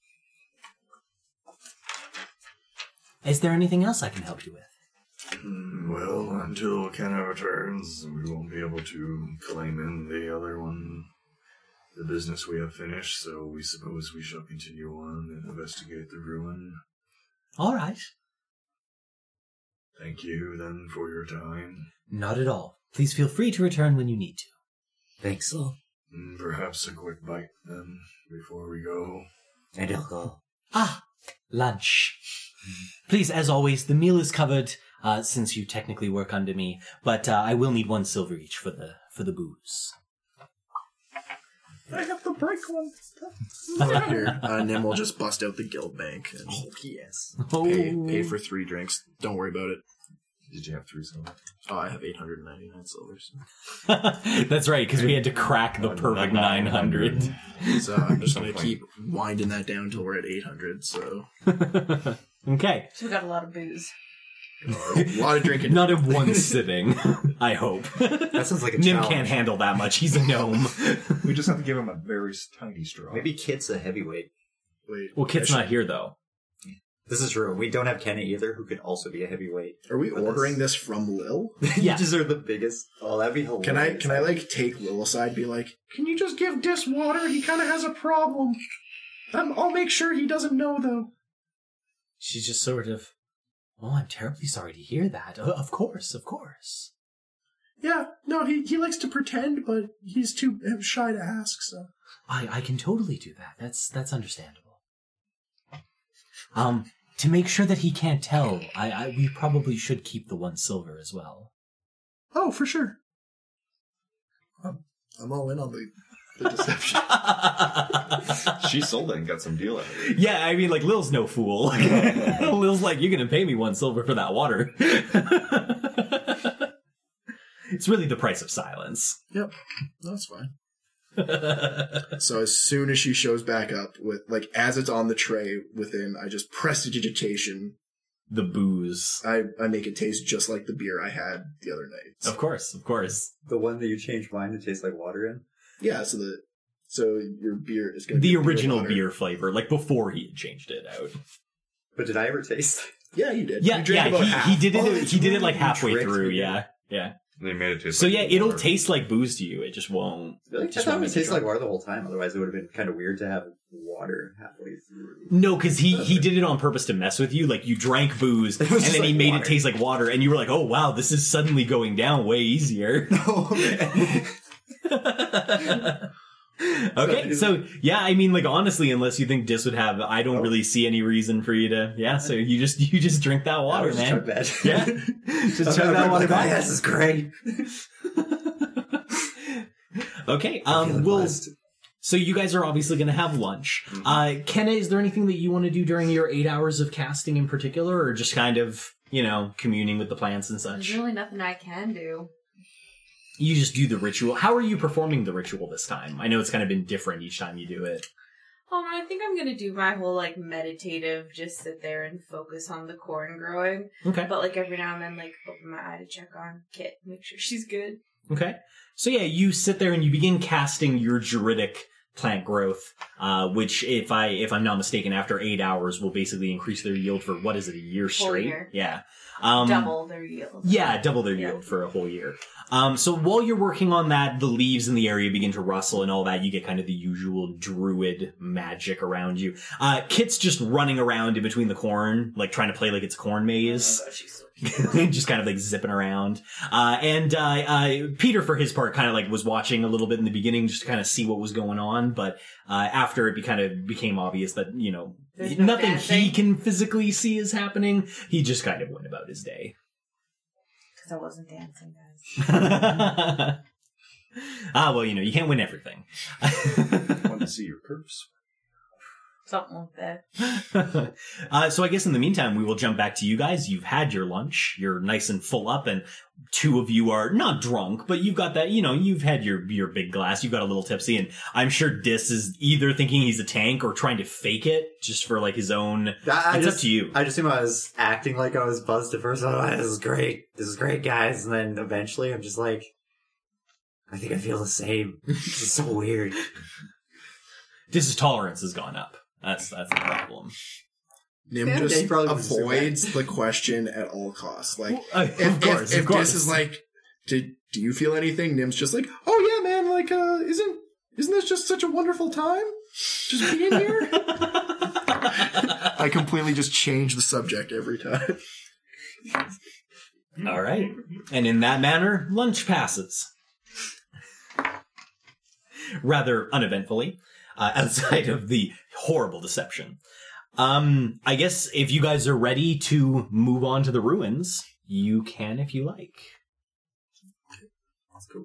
[SPEAKER 1] Is there anything else I can help you with?
[SPEAKER 2] Hmm, Well, until Kenna returns, we won't be able to claim in the other one, the business we have finished, so we suppose we shall continue on and investigate the ruin.
[SPEAKER 1] All right.
[SPEAKER 2] Thank you, then, for your time.
[SPEAKER 1] Not at all. Please feel free to return when you need to.
[SPEAKER 3] Thanks, Lil.
[SPEAKER 2] Mm, Perhaps a quick bite, then, before we go.
[SPEAKER 3] And alcohol.
[SPEAKER 1] Ah, lunch. Please, as always, the meal is covered uh, since you technically work under me, but uh, I will need one silver each for the for the booze.
[SPEAKER 4] I have the break one. Here, uh, Nim will just bust out the guild bank and
[SPEAKER 3] yes.
[SPEAKER 4] pay, pay for three drinks. Don't worry about it.
[SPEAKER 6] Did you have three on that?
[SPEAKER 4] Oh, I have 899 silvers.
[SPEAKER 1] That's right, because we had to crack the perfect 900.
[SPEAKER 4] So I'm just going to keep winding that down until we're at 800. So
[SPEAKER 1] okay.
[SPEAKER 5] So we got a lot of booze.
[SPEAKER 4] A lot of drinking.
[SPEAKER 1] Not in one sitting, I hope.
[SPEAKER 3] That sounds like a
[SPEAKER 1] Nim
[SPEAKER 3] challenge.
[SPEAKER 1] can't handle that much. He's a gnome.
[SPEAKER 6] We just have to give him a very s- tiny straw.
[SPEAKER 3] Maybe Kit's a heavyweight.
[SPEAKER 4] Wait,
[SPEAKER 1] Well, Kit's
[SPEAKER 4] I
[SPEAKER 1] not here, though.
[SPEAKER 3] This is true. We don't have Kenna either, who could also be a heavyweight.
[SPEAKER 4] should- Are we
[SPEAKER 3] But
[SPEAKER 4] ordering
[SPEAKER 3] this-
[SPEAKER 4] this from Lil?
[SPEAKER 1] Yeah.
[SPEAKER 3] you just are the biggest. Oh, that'd be hilarious.
[SPEAKER 4] Can I can I like take Lil aside, and be like, can you just give Dis water? He kind of has a problem. Um, I'll make sure he doesn't know though.
[SPEAKER 1] She's just sort of, oh, I'm terribly sorry to hear that. Uh, of course, of course.
[SPEAKER 4] Yeah, no, he he likes to pretend, but he's too shy to ask. So
[SPEAKER 1] I, I can totally do that. That's that's understandable. Um, to make sure that he can't tell, I, I we probably should keep the one silver as well.
[SPEAKER 4] oh, for sure. I'm, I'm all in on the the deception.
[SPEAKER 6] She sold it and got some deal out of it.
[SPEAKER 1] yeah, I mean, like Lil's no fool. Lil's like, you're gonna pay me one silver for that water. it's really the price of silence.
[SPEAKER 4] yep, that's fine. So as soon as she shows back up with like as it's on the tray within, I just prestidigitation.
[SPEAKER 1] the digitation. The booze.
[SPEAKER 4] I I make it taste just like the beer I had the other night.
[SPEAKER 1] Of course, of course.
[SPEAKER 3] The one that you changed mine to taste like water in?
[SPEAKER 4] Yeah, so the so your beer is going to
[SPEAKER 1] The
[SPEAKER 4] be beer
[SPEAKER 1] original
[SPEAKER 4] water.
[SPEAKER 1] beer flavor, like before he had changed it out.
[SPEAKER 3] But did I ever taste?
[SPEAKER 4] Yeah, you did.
[SPEAKER 1] Yeah,
[SPEAKER 4] you drank
[SPEAKER 1] yeah,
[SPEAKER 4] about
[SPEAKER 1] he,
[SPEAKER 4] half.
[SPEAKER 1] he did it.
[SPEAKER 3] Oh,
[SPEAKER 1] he did it like halfway through.
[SPEAKER 3] me.
[SPEAKER 1] Yeah, yeah.
[SPEAKER 2] They made it taste
[SPEAKER 1] So
[SPEAKER 2] like
[SPEAKER 1] yeah, it'll
[SPEAKER 2] water.
[SPEAKER 1] taste like booze to you. It just won't.
[SPEAKER 3] I
[SPEAKER 1] it just
[SPEAKER 3] thought it
[SPEAKER 1] won't
[SPEAKER 3] would taste like water the whole time. Otherwise, it would have been kind of weird to have water halfway through.
[SPEAKER 1] No, because he he did it on purpose to mess with you. Like you drank booze, and then
[SPEAKER 3] just
[SPEAKER 1] he made
[SPEAKER 3] water.
[SPEAKER 1] it taste like water, and you were like, "Oh wow, this is suddenly going down way easier."
[SPEAKER 3] Oh, man.
[SPEAKER 1] okay, so yeah, I mean, like honestly, unless you think Dis would have, I don't
[SPEAKER 3] Oh.
[SPEAKER 1] really see any reason for you to. Yeah, so you just you just drink that water,
[SPEAKER 3] Just
[SPEAKER 1] man.
[SPEAKER 3] chug that.
[SPEAKER 1] Yeah, just chug that water
[SPEAKER 3] Like, oh,
[SPEAKER 1] back.
[SPEAKER 3] yeah, this is great.
[SPEAKER 1] Okay, um,
[SPEAKER 3] feeling
[SPEAKER 1] we'll.
[SPEAKER 3] blessed.
[SPEAKER 1] So you guys are obviously going to have lunch.
[SPEAKER 3] Mm-hmm.
[SPEAKER 1] Uh, Kenna, is there anything that you want to do during your eight hours of casting in particular, or just kind of you know communing with the plants and such?
[SPEAKER 5] There's really nothing I can do.
[SPEAKER 1] You just do the ritual. How are you performing the ritual this time? I know it's kind of been different each time you do it.
[SPEAKER 5] Um, I think I'm gonna do my whole like meditative, just sit there and focus on the corn growing.
[SPEAKER 1] Okay.
[SPEAKER 5] But like every now and then, like open my eye to check on Kit, make sure she's good.
[SPEAKER 1] Okay. So yeah, you sit there and you begin casting your druidic plant growth, uh, which if I if I'm not mistaken, after eight hours will basically increase their yield for what is it, a year straight?
[SPEAKER 5] year.
[SPEAKER 1] Yeah. Um,
[SPEAKER 5] Double their yield.
[SPEAKER 1] Yeah, double their
[SPEAKER 5] Yeah.
[SPEAKER 1] yield for a whole year. Um, so while you're working on that, the leaves in the area begin to rustle and all that. You get kind of the usual druid magic around you. Uh, Kit's just running around in between the corn, like trying to play like it's corn maze.
[SPEAKER 5] Oh,
[SPEAKER 1] just kind of like zipping around. Uh, and uh, uh, Peter, for his part, kind of like was watching a little bit in the beginning just to kind of see what was going on. But uh, after it be, kind of became obvious that you know
[SPEAKER 5] There's no
[SPEAKER 1] nothing he can physically see is happening, he just kind of went about his day.
[SPEAKER 5] Because I wasn't dancing, guys.
[SPEAKER 1] ah, well, you know, you can't win everything.
[SPEAKER 6] Want to see your curves?
[SPEAKER 5] Something like that.
[SPEAKER 1] uh, so I guess in the meantime, we will jump back to you guys. You've had your lunch. You're nice and full up, and two of you are not drunk, but you've got that. You know, you've had your your big glass. You've got a little tipsy, and I'm sure Dis is either thinking he's a tank or trying to fake it just for like his own.
[SPEAKER 3] I, I
[SPEAKER 1] it's
[SPEAKER 3] just,
[SPEAKER 1] up to you.
[SPEAKER 3] I just assume I was acting like I was buzzed at first. Oh, this is great. This is great, guys. And then eventually I'm just like, I think I feel the same. this is so weird.
[SPEAKER 1] Dis's tolerance has gone up. That's that's the problem.
[SPEAKER 4] Nim
[SPEAKER 3] Yeah,
[SPEAKER 4] just
[SPEAKER 3] probably
[SPEAKER 4] avoids the question at all costs. Like,
[SPEAKER 1] Uh,
[SPEAKER 4] if,
[SPEAKER 1] of course,
[SPEAKER 4] if,
[SPEAKER 1] of
[SPEAKER 4] if
[SPEAKER 1] course.
[SPEAKER 4] this is like, did do you feel anything? Nim's just like, oh yeah, man. Like, uh, isn't isn't this just such a wonderful time? Just being here. I completely just change the subject every time.
[SPEAKER 1] All right. And in that manner, lunch passes. Rather uneventfully, uh, outside of the horrible deception. Um, I guess if you guys are ready to move on to the ruins, you can if you like.
[SPEAKER 3] Let's go.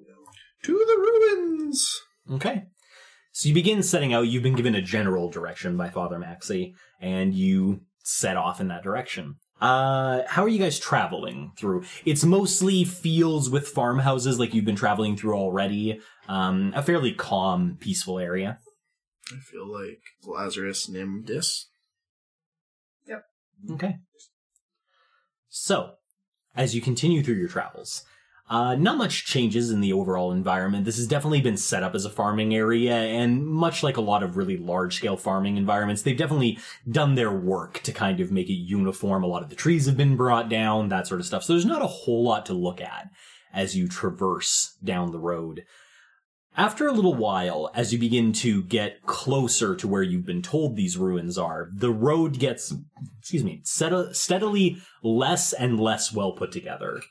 [SPEAKER 4] To the ruins.
[SPEAKER 1] Okay. So you begin setting out. You've been given a general direction by Father Maxey, and you set off in that direction. Uh, how are you guys traveling through? It's mostly fields with farmhouses, like you've been traveling through already. Um, a fairly calm, peaceful area.
[SPEAKER 4] I feel like Lazarus Nim Dis.
[SPEAKER 1] Okay. So, as you continue through your travels, uh, not much changes in the overall environment. This has definitely been set up as a farming area, and much like a lot of really large scale farming environments, they've definitely done their work to kind of make it uniform. A lot of the trees have been brought down, that sort of stuff. So there's not a whole lot to look at as you traverse down the road. After a little while, as you begin to get closer to where you've been told these ruins are, the road gets, excuse me, stead- steadily less and less well put together.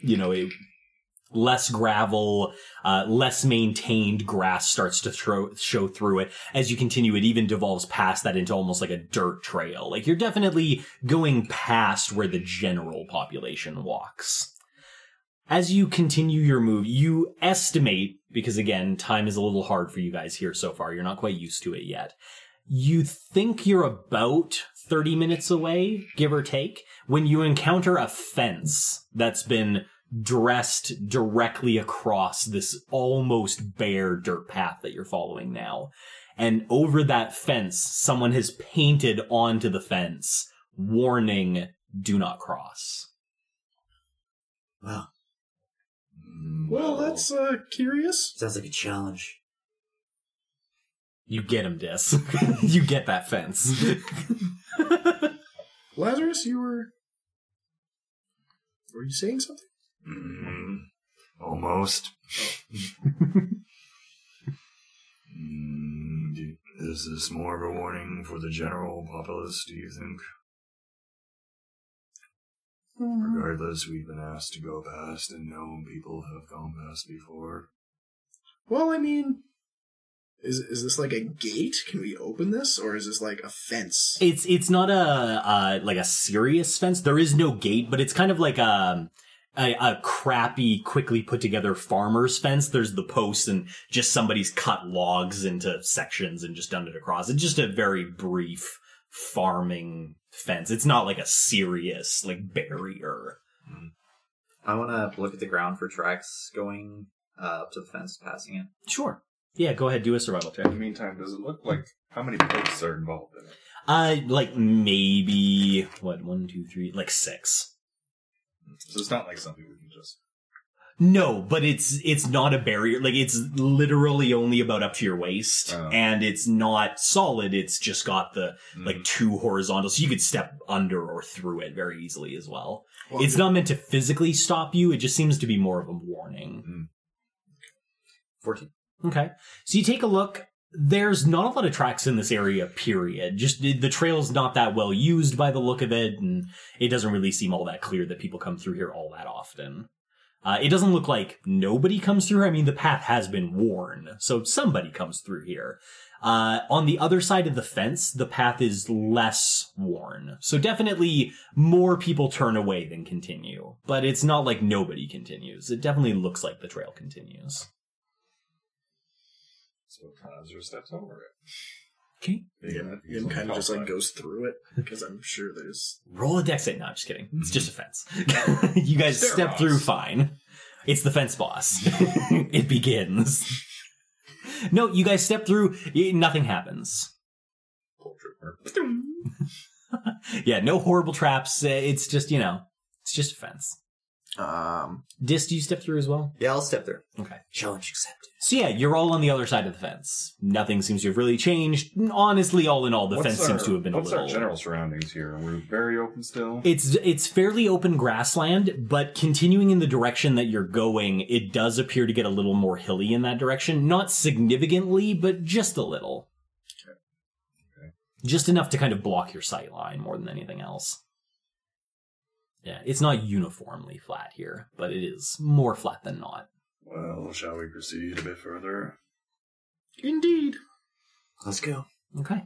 [SPEAKER 1] You know, it, less gravel, uh, less maintained grass starts to throw, show through it. As you continue, it even devolves past that into almost like a dirt trail. Like you're definitely going past where the general population walks as you continue your move, you estimate, because again, time is a little hard for you guys here so far. You're not quite used to it yet. You think you're about 30 minutes away, give or take, when you encounter a fence that's been dressed directly across this almost bare dirt path that you're following now. And over that fence, someone has painted onto the fence, warning, do not cross.
[SPEAKER 3] Wow.
[SPEAKER 2] Mm,
[SPEAKER 4] Well, that's uh, curious.
[SPEAKER 3] Sounds like a challenge.
[SPEAKER 1] You get him, Dis. you get that fence.
[SPEAKER 4] Lazarus, you were. Were you saying something?
[SPEAKER 2] Mm, almost. Mm, do- is this more of a warning for the general populace, do you think? Regardless, we've been asked to go past, and known people have gone past before.
[SPEAKER 4] Well, I mean, is is this like a gate? Can we open this, or is this like a fence?
[SPEAKER 1] it's it's not a uh, like a serious fence. There is no gate, but it's kind of like a, a a crappy, quickly put together farmer's fence. There's the posts and just somebody's cut logs into sections and just done it across. It's just a very brief farming fence. It's not like a serious like barrier.
[SPEAKER 3] I want to look at the ground for tracks going uh, up to the fence, passing it.
[SPEAKER 1] Sure. Yeah, go ahead. Do a survival check.
[SPEAKER 6] In the meantime, does it look like how many posts are involved in it?
[SPEAKER 1] Uh, like maybe what one, two, three, like six.
[SPEAKER 6] So it's not like something we can just.
[SPEAKER 1] No, but it's it's not a barrier. Like it's literally only about up to your waist,
[SPEAKER 6] Oh.
[SPEAKER 1] and it's not solid. It's just got the mm-hmm. like two horizontal, so you could step under or through it very easily as well.
[SPEAKER 4] Well,
[SPEAKER 1] it's not meant to physically stop you. It just seems to be more of a warning. Mm-hmm.
[SPEAKER 3] 14.
[SPEAKER 1] Okay. So you take a look. there's not a lot of tracks in this area, period. Just the the trail's not that well used by the look of it, and it doesn't really seem all that clear that people come through here all that often. Uh, it doesn't look like nobody comes through. I mean, the path has been worn, so somebody comes through here. Uh, on the other side of the fence, the path is less worn. So definitely more people turn away than continue. But it's not like nobody continues. It definitely looks like the trail continues.
[SPEAKER 6] So Kaiser steps over it.
[SPEAKER 1] Okay.
[SPEAKER 4] Nim, Nim kind of just like goes through it because I'm sure there's
[SPEAKER 1] Roll a dex save. No, I'm just kidding. It's just a fence. you guys
[SPEAKER 6] Stair
[SPEAKER 1] step
[SPEAKER 6] boss.
[SPEAKER 1] through fine. It's the fence boss. it begins. No, you guys step through. y- Nothing happens.
[SPEAKER 6] Pull trooper.
[SPEAKER 1] Yeah, no horrible traps. uh, It's just you know, it's just a fence.
[SPEAKER 4] Um
[SPEAKER 1] Dis, do you step through as well?
[SPEAKER 3] Yeah, I'll step through.
[SPEAKER 1] Okay.
[SPEAKER 3] Challenge accepted.
[SPEAKER 1] So yeah, you're all on the other side of the fence. Nothing seems to have really changed. Honestly, all in all, the
[SPEAKER 6] What's
[SPEAKER 1] fence
[SPEAKER 6] our-
[SPEAKER 1] seems to have been
[SPEAKER 6] What's
[SPEAKER 1] a little.
[SPEAKER 6] our general surroundings here? We're very open still.
[SPEAKER 1] It's it's fairly open grassland, but continuing in the direction that you're going, it does appear to get a little more hilly in that direction. Not significantly, but just a little.
[SPEAKER 6] Okay.
[SPEAKER 1] Just enough to kind of block your sight line more than anything else. Yeah, it's not uniformly flat here, but it is more flat than not.
[SPEAKER 2] Well, shall we proceed a bit further?
[SPEAKER 4] indeed.
[SPEAKER 3] Let's go.
[SPEAKER 1] Okay.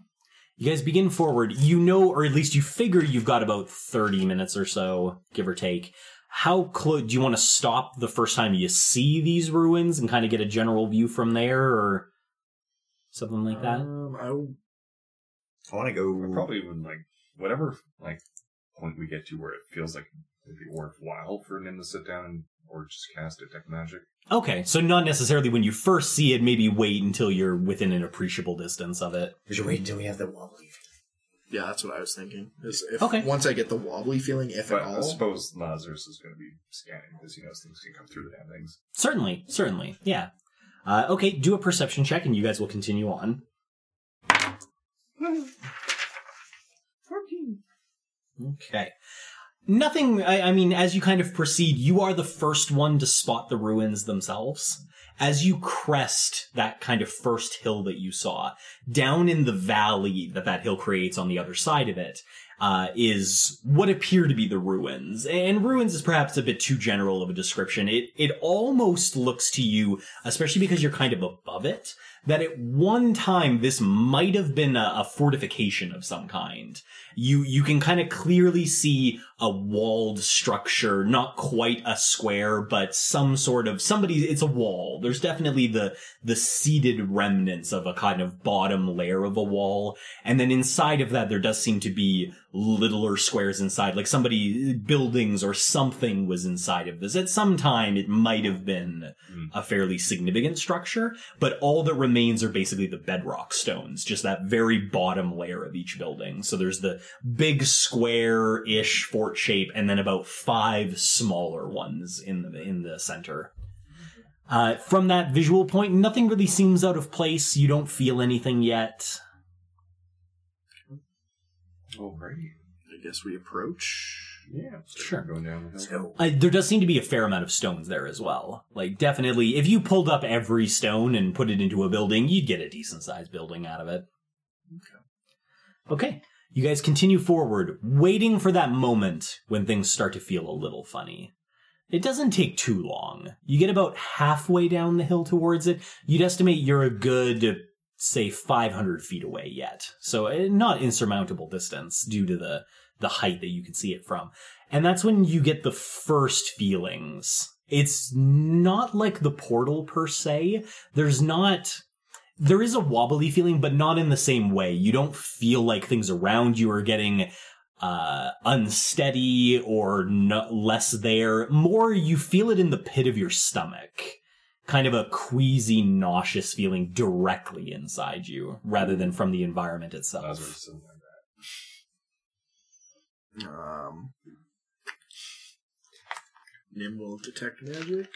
[SPEAKER 1] You guys begin forward. You know, or at least you figure you've got about 30 minutes or so, give or take. How close do you want to stop the first time you see these ruins and kind of get a general view from there or something like that?
[SPEAKER 4] Um, I w-
[SPEAKER 3] I want to go.
[SPEAKER 6] We probably would like whatever like point we get to where it feels like it'd be worthwhile for Nim to sit down and or just cast detect magic.
[SPEAKER 1] Okay, so not necessarily when you first see it, maybe wait until you're within an appreciable distance of it.
[SPEAKER 3] We should wait until we have the wobbly.
[SPEAKER 4] yeah, that's what I was thinking. Is if
[SPEAKER 1] Okay.
[SPEAKER 4] once I get the wobbly feeling, if
[SPEAKER 6] But
[SPEAKER 4] at
[SPEAKER 6] I suppose Lazarus is going to be scanning because he knows things can come through the damn things.
[SPEAKER 1] Certainly, certainly, yeah. Uh, okay, do a perception check and you guys will continue on.
[SPEAKER 3] 14.
[SPEAKER 1] Okay. Nothing, I, I mean, as you kind of proceed, you are the first one to spot the ruins themselves. As you crest that kind of first hill that you saw, down in the valley that that hill creates on the other side of it, uh, is what appear to be the ruins. And ruins is perhaps a bit too general of a description. It, it almost looks to you, especially because you're kind of above it, that at one time this might have been a, a fortification of some kind. You, you can kind of clearly see a walled structure, not quite a square, but some sort of, somebody, it's a wall. There's definitely the, the seated remnants of a kind of bottom layer of a wall. And then inside of that, there does seem to be littler squares inside, like somebody, buildings or something was inside of this. At some time, it might have been
[SPEAKER 6] Mm.
[SPEAKER 1] a fairly significant structure, but all that remains are basically the bedrock stones, just that very bottom layer of each building. So there's the big square-ish fort shape, and then about five smaller ones in the in the center. Uh, from that visual point, nothing really seems out of place. You don't feel anything yet.
[SPEAKER 6] Oh, great.
[SPEAKER 4] I guess we approach.
[SPEAKER 6] Yeah.
[SPEAKER 1] Sure.
[SPEAKER 6] Going down the hill.
[SPEAKER 3] go.
[SPEAKER 1] Uh, there does seem to be a fair amount of stones there as well. Like, definitely, if you pulled up every stone and put it into a building, you'd get a decent sized building out of it. Okay. Okay. You guys continue forward, waiting for that moment when things start to feel a little funny. It doesn't take too long. You get about halfway down the hill towards it. You'd estimate you're a good, say, 500 feet away yet. So, uh, not insurmountable distance due to the, the height that you can see it from. And that's when you get the first feelings. It's not like the portal per se. There's not, there is a wobbly feeling, but not in the same way. You don't feel like things around you are getting, uh, unsteady or no, less there. More, you feel it in the pit of your stomach. Kind of a queasy, nauseous feeling directly inside you, rather than from the environment itself.
[SPEAKER 4] Um, Nim will detect magic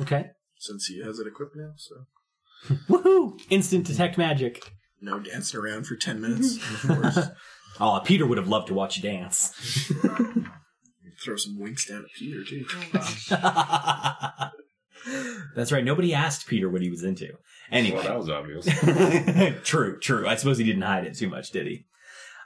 [SPEAKER 1] Okay.
[SPEAKER 4] since he has it equipped now. So
[SPEAKER 1] Woohoo! Instant detect magic.
[SPEAKER 4] no dancing around for ten minutes. Of course,
[SPEAKER 1] Oh, Peter would have loved to watch you dance.
[SPEAKER 4] throw some winks down at Peter too.
[SPEAKER 1] That's right. Nobody asked Peter what he was into. Anyway.
[SPEAKER 6] Well, that was obvious.
[SPEAKER 1] true, true. I suppose he didn't hide it too much, did he?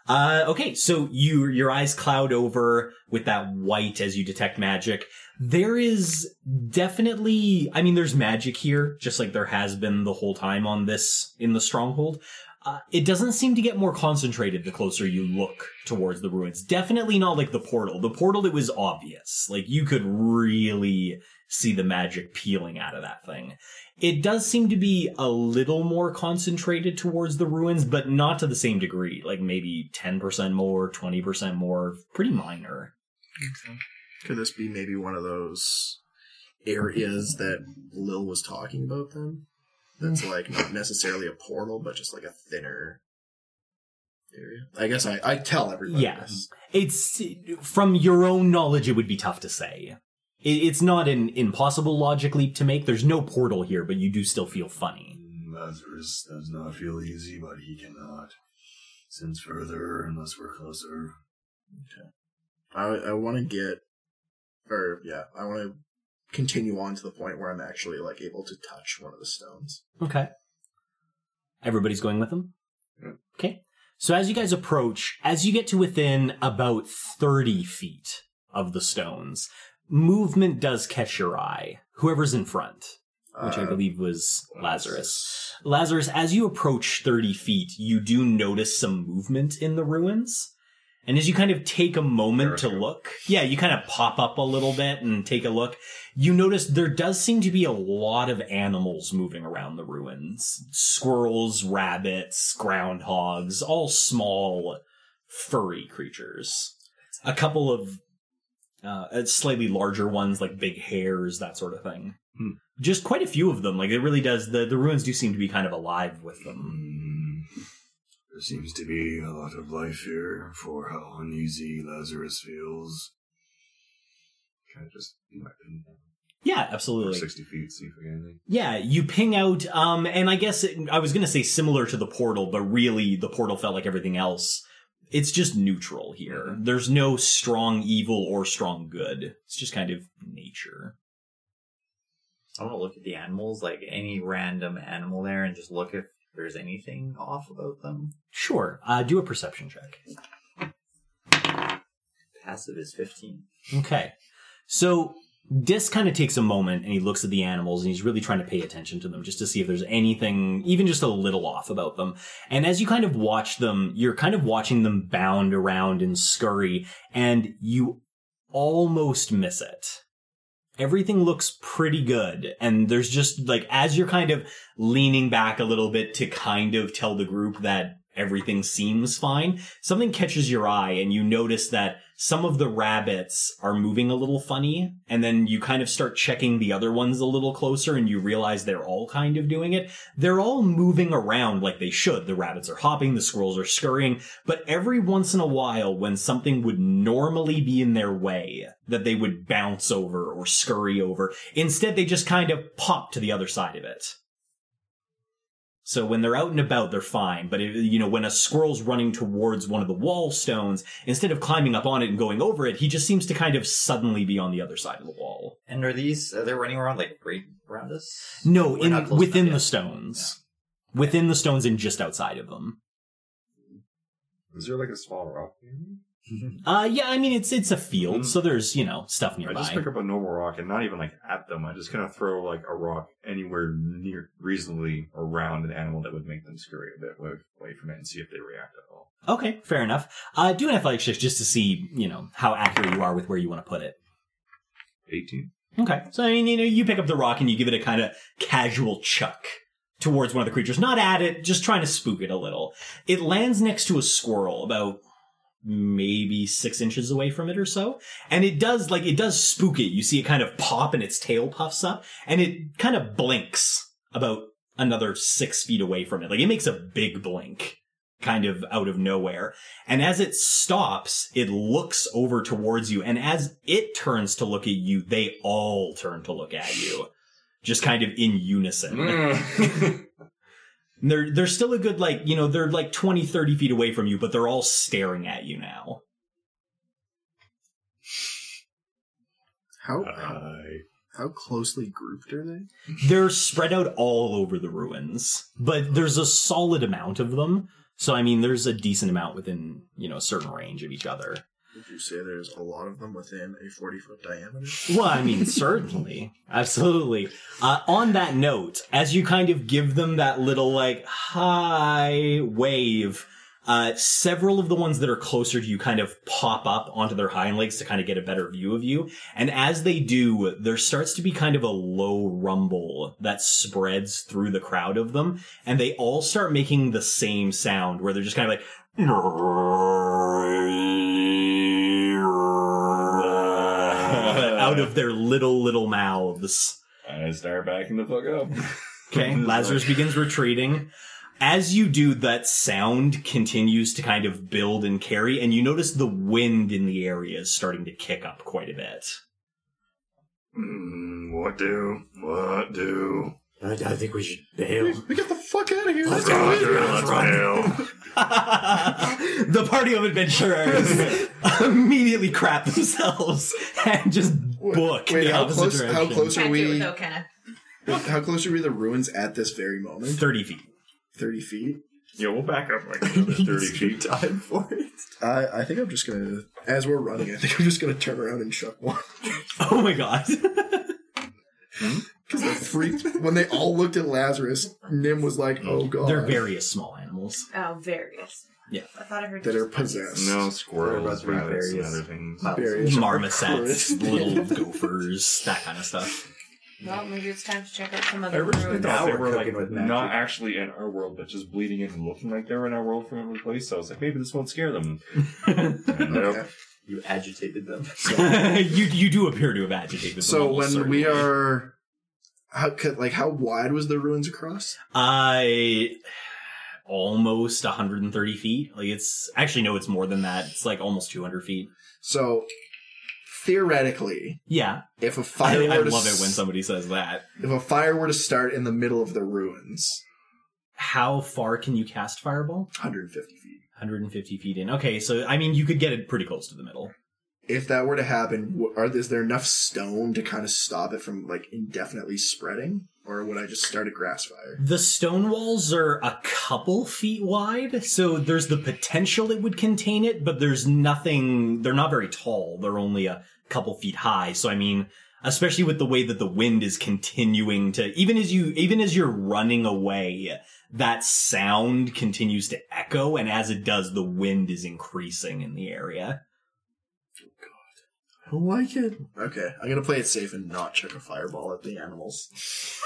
[SPEAKER 1] Uh, okay, so you your eyes cloud over with that white as you detect magic. There is definitely, I mean, there's magic here, just like there has been the whole time on this in the stronghold. Uh, it doesn't seem to get more concentrated the closer you look towards the ruins. Definitely not like the portal. The portal, it was obvious. Like you could really see the magic peeling out of that thing. It does seem to be a little more concentrated towards the ruins, but not to the same degree. Like maybe 10% more, 20% more, pretty minor.
[SPEAKER 4] Could this be maybe one of those areas that Lil was talking about then? That's like not necessarily a portal, but just like a thinner area. I guess I, I tell everybody
[SPEAKER 1] Yeah.
[SPEAKER 4] this.
[SPEAKER 1] It's from your own knowledge, it would be tough to say. It, it's not an impossible logic leap to make. There's no portal here, but you do still feel funny.
[SPEAKER 2] Mm, Lazarus does not feel easy, but he cannot sense further unless we're closer. Okay.
[SPEAKER 4] I I want to get, or yeah, I want to continue on to the point where I'm actually like able to touch one of the stones.
[SPEAKER 1] Okay. Everybody's going with them?
[SPEAKER 6] Yeah.
[SPEAKER 1] Okay. So as you guys approach, as you get to within about 30 feet of the stones, movement does catch your eye. Whoever's in front, which I
[SPEAKER 4] Uh,
[SPEAKER 1] believe was Lazarus. Lazarus, as you approach 30 feet, you do notice some movement in the ruins. And as you kind of take a moment to look, yeah, you kind of pop up a little bit and take a look. You notice there does seem to be a lot of animals moving around the ruins. Squirrels, rabbits, groundhogs, all small, furry creatures. A couple of uh, slightly larger ones like big hares, that sort of thing.
[SPEAKER 6] Hmm.
[SPEAKER 1] Just quite a few of them. Like it really does. The the ruins do seem to be kind of alive with them.
[SPEAKER 2] There seems to be a lot of life here for how uneasy Lazarus feels.
[SPEAKER 6] Can I just do my pin down
[SPEAKER 1] Yeah,
[SPEAKER 6] for
[SPEAKER 1] absolutely.
[SPEAKER 6] 60 feet, see if I get anything?
[SPEAKER 1] Yeah, you ping out, um, and I guess it, I was gonna say similar to the portal, but really the portal felt like everything else. It's just neutral here. There's no strong evil or strong good. It's just kind of nature.
[SPEAKER 3] I want to look at the animals, like any random animal there, and just look if there's anything off about them.
[SPEAKER 1] Sure. Uh, do a perception check.
[SPEAKER 3] Passive is 15.
[SPEAKER 1] Okay. So Dis kind of takes a moment and he looks at the animals and he's really trying to pay attention to them just to see if there's anything, even just a little off about them. And as you kind of watch them, you're kind of watching them bound around and scurry and you almost miss it. Everything looks pretty good. And there's just like, as you're kind of leaning back a little bit to kind of tell the group that everything seems fine, something catches your eye and you notice that some of the rabbits are moving a little funny and then you kind of start checking the other ones a little closer and you realize they're all kind of doing it. They're all moving around like they should. The rabbits are hopping, the squirrels are scurrying, but every once in a while when something would normally be in their way that they would bounce over or scurry over, instead they just kind of pop to the other side of it. So when they're out and about, they're fine. But if, you know, when a squirrel's running towards one of the wall stones, instead of climbing up on it and going over it, he just seems to kind of suddenly be on the other side of the wall.
[SPEAKER 3] And are these, are they running around like right around us?
[SPEAKER 1] No,
[SPEAKER 3] We're
[SPEAKER 1] in within the
[SPEAKER 3] yet.
[SPEAKER 1] stones, within the stones, and just outside of them.
[SPEAKER 6] Is there like a small rock?
[SPEAKER 1] Uh, yeah, I mean it's it's a field,
[SPEAKER 6] Mhm.
[SPEAKER 1] so there's you know stuff nearby.
[SPEAKER 6] I
[SPEAKER 1] nearby.
[SPEAKER 6] just pick up a normal rock and not even like at them. I just kind of throw like a rock anywhere near, reasonably around an animal that would make them scurry a bit away, away from it and see if they react at all.
[SPEAKER 1] Okay, fair enough. Uh, do an athletics check just to see you know how accurate you are with where you want to put it.
[SPEAKER 6] 18.
[SPEAKER 1] Okay. So, I mean, you know, you pick up the rock and you give it a kind of casual chuck towards one of the creatures. Not at it, just trying to spook it a little. It lands next to a squirrel about maybe six inches away from it or so. And it does, like, it does spook it. You see it kind of pop and its tail puffs up and it kind of blinks about another six feet away from it. Like, it makes a big blink. Kind of out of nowhere. And as it stops, it looks over towards you. And as it turns to look at you, they all turn to look at you. Just kind of in unison.
[SPEAKER 6] Mm.
[SPEAKER 1] And They're, they're still a good, like, you know, they're like 20, 30 feet away from you, but they're all staring at you now.
[SPEAKER 4] How uh,
[SPEAKER 2] I
[SPEAKER 4] How closely grouped are they?
[SPEAKER 1] They're spread out all over the ruins, but there's a solid amount of them. So I mean, there's a decent amount within you know a certain range of each other.
[SPEAKER 4] Would you say there's a lot of them within a 40 foot diameter?
[SPEAKER 1] Well, I mean, certainly, absolutely. Uh, on that note, as you kind of give them that little like high wave, uh, several of the ones that are closer to you kind of pop up onto their hind legs to kind of get a better view of you. And as they do, there starts to be kind of a low rumble that spreads through the crowd of them, and they all start making the same sound where they're just kind of like out of their little little mouths.
[SPEAKER 6] I start backing the fuck up.
[SPEAKER 1] Okay, Lazarus begins retreating. As you do, that sound continues to kind of build and carry, and you notice the wind in the area is starting to kick up quite a bit.
[SPEAKER 2] Hmm, what do? What do?
[SPEAKER 3] I, I think we should bail.
[SPEAKER 4] We get the fuck out of here.
[SPEAKER 3] Let's
[SPEAKER 4] Let's
[SPEAKER 3] go.
[SPEAKER 4] go.
[SPEAKER 2] Let's bail.
[SPEAKER 1] the party of adventurers immediately crap themselves and just book
[SPEAKER 4] Wait,
[SPEAKER 1] the
[SPEAKER 4] how
[SPEAKER 1] opposite
[SPEAKER 4] close,
[SPEAKER 1] direction.
[SPEAKER 4] how close are
[SPEAKER 7] Can't do it
[SPEAKER 4] we?
[SPEAKER 7] without Kenna.
[SPEAKER 4] How close are we to the ruins at this very moment?
[SPEAKER 1] 30 feet.
[SPEAKER 4] 30 feet?
[SPEAKER 6] Yeah, we'll back up like another 30 feet.
[SPEAKER 3] Time for it.
[SPEAKER 4] I, I think I'm just gonna, as we're running, I think I'm just gonna turn around and chuck one.
[SPEAKER 1] Oh my god. Hmm?
[SPEAKER 4] Because they freaked. when they all looked at Lazarus, Nim was like, oh god.
[SPEAKER 1] They're various small animals.
[SPEAKER 5] Oh, various.
[SPEAKER 1] Yeah.
[SPEAKER 5] I thought I heard
[SPEAKER 4] That
[SPEAKER 5] just
[SPEAKER 4] are possessed.
[SPEAKER 6] No,
[SPEAKER 3] What
[SPEAKER 6] squirrels,
[SPEAKER 3] about three
[SPEAKER 6] rabbits, and
[SPEAKER 3] berries?
[SPEAKER 6] other things.
[SPEAKER 4] Various.
[SPEAKER 1] Marmosets, little gophers, that kind of stuff.
[SPEAKER 5] Well, maybe it's time to check out some
[SPEAKER 6] I
[SPEAKER 5] other
[SPEAKER 6] originally
[SPEAKER 5] ruins.
[SPEAKER 3] Now
[SPEAKER 6] thought they
[SPEAKER 3] we're
[SPEAKER 6] were like
[SPEAKER 3] with magic.
[SPEAKER 6] not actually in our world, but just bleeding in and looking like they were in our world from every place. So I was like, maybe this won't scare them. And, nope.
[SPEAKER 4] Okay.
[SPEAKER 3] You agitated them.
[SPEAKER 1] you you do appear to have agitated them.
[SPEAKER 4] So
[SPEAKER 1] almost
[SPEAKER 4] when we
[SPEAKER 1] certainly.
[SPEAKER 4] are, how could, like how wide was the ruins across?
[SPEAKER 1] I almost 130 feet. Like it's actually no, it's more than that. It's like almost 200 feet.
[SPEAKER 4] So theoretically,
[SPEAKER 1] Yeah,
[SPEAKER 4] if a fire
[SPEAKER 1] I
[SPEAKER 4] were to
[SPEAKER 1] love it when somebody says that.
[SPEAKER 4] if a fire were to start in the middle of the ruins,
[SPEAKER 1] How far can you cast fireball?
[SPEAKER 4] 150 feet.
[SPEAKER 1] 150 feet in. Okay, so I mean you could get it pretty close to the middle.
[SPEAKER 4] If that were to happen, are is there enough stone to kind of stop it from like indefinitely spreading, or would I just start a grass fire?
[SPEAKER 1] The stone walls are a couple feet wide, so there's the potential it would contain it, but there's nothing, they're not very tall. They're only a couple feet high. So I mean, especially with the way that the wind is continuing to, even as you, even as you're running away, that sound continues to echo, and as it does, the wind is increasing in the area.
[SPEAKER 4] I don't like it. Okay, I'm gonna play it safe and not chuck a fireball at the animals.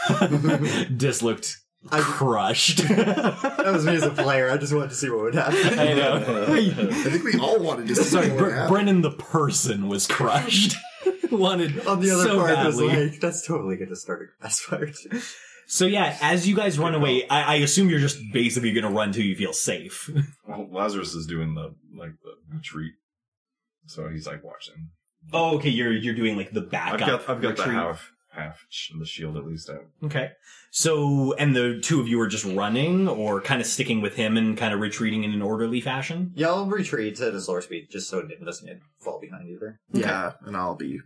[SPEAKER 1] Dis looked
[SPEAKER 3] I-
[SPEAKER 1] crushed.
[SPEAKER 3] That was me as a player. I just wanted to see what would happen.
[SPEAKER 1] I know.
[SPEAKER 4] I think we all wanted to see
[SPEAKER 1] Sorry,
[SPEAKER 4] what
[SPEAKER 1] Br-
[SPEAKER 4] happened.
[SPEAKER 1] Brennan the person was crushed. Wanted
[SPEAKER 3] On the other
[SPEAKER 1] so
[SPEAKER 3] part, I was
[SPEAKER 1] badly.
[SPEAKER 3] like, that's totally going to start a grass fire too.
[SPEAKER 1] so yeah, as you guys run away, I, I assume you're just basically going to run till you feel safe.
[SPEAKER 6] Well, Lazarus is doing the like the retreat, so he's like watching.
[SPEAKER 1] Oh, okay. You're you're doing like the backup.
[SPEAKER 6] I've got I've got the
[SPEAKER 1] retreat.
[SPEAKER 6] half half sh- the shield at least out.
[SPEAKER 1] Okay. So, and the two of you are just running, or kind of sticking with him and kind of retreating in an orderly fashion.
[SPEAKER 3] Yeah, I'll retreat at a slower speed just so it doesn't fall behind either.
[SPEAKER 4] Yeah, and I'll be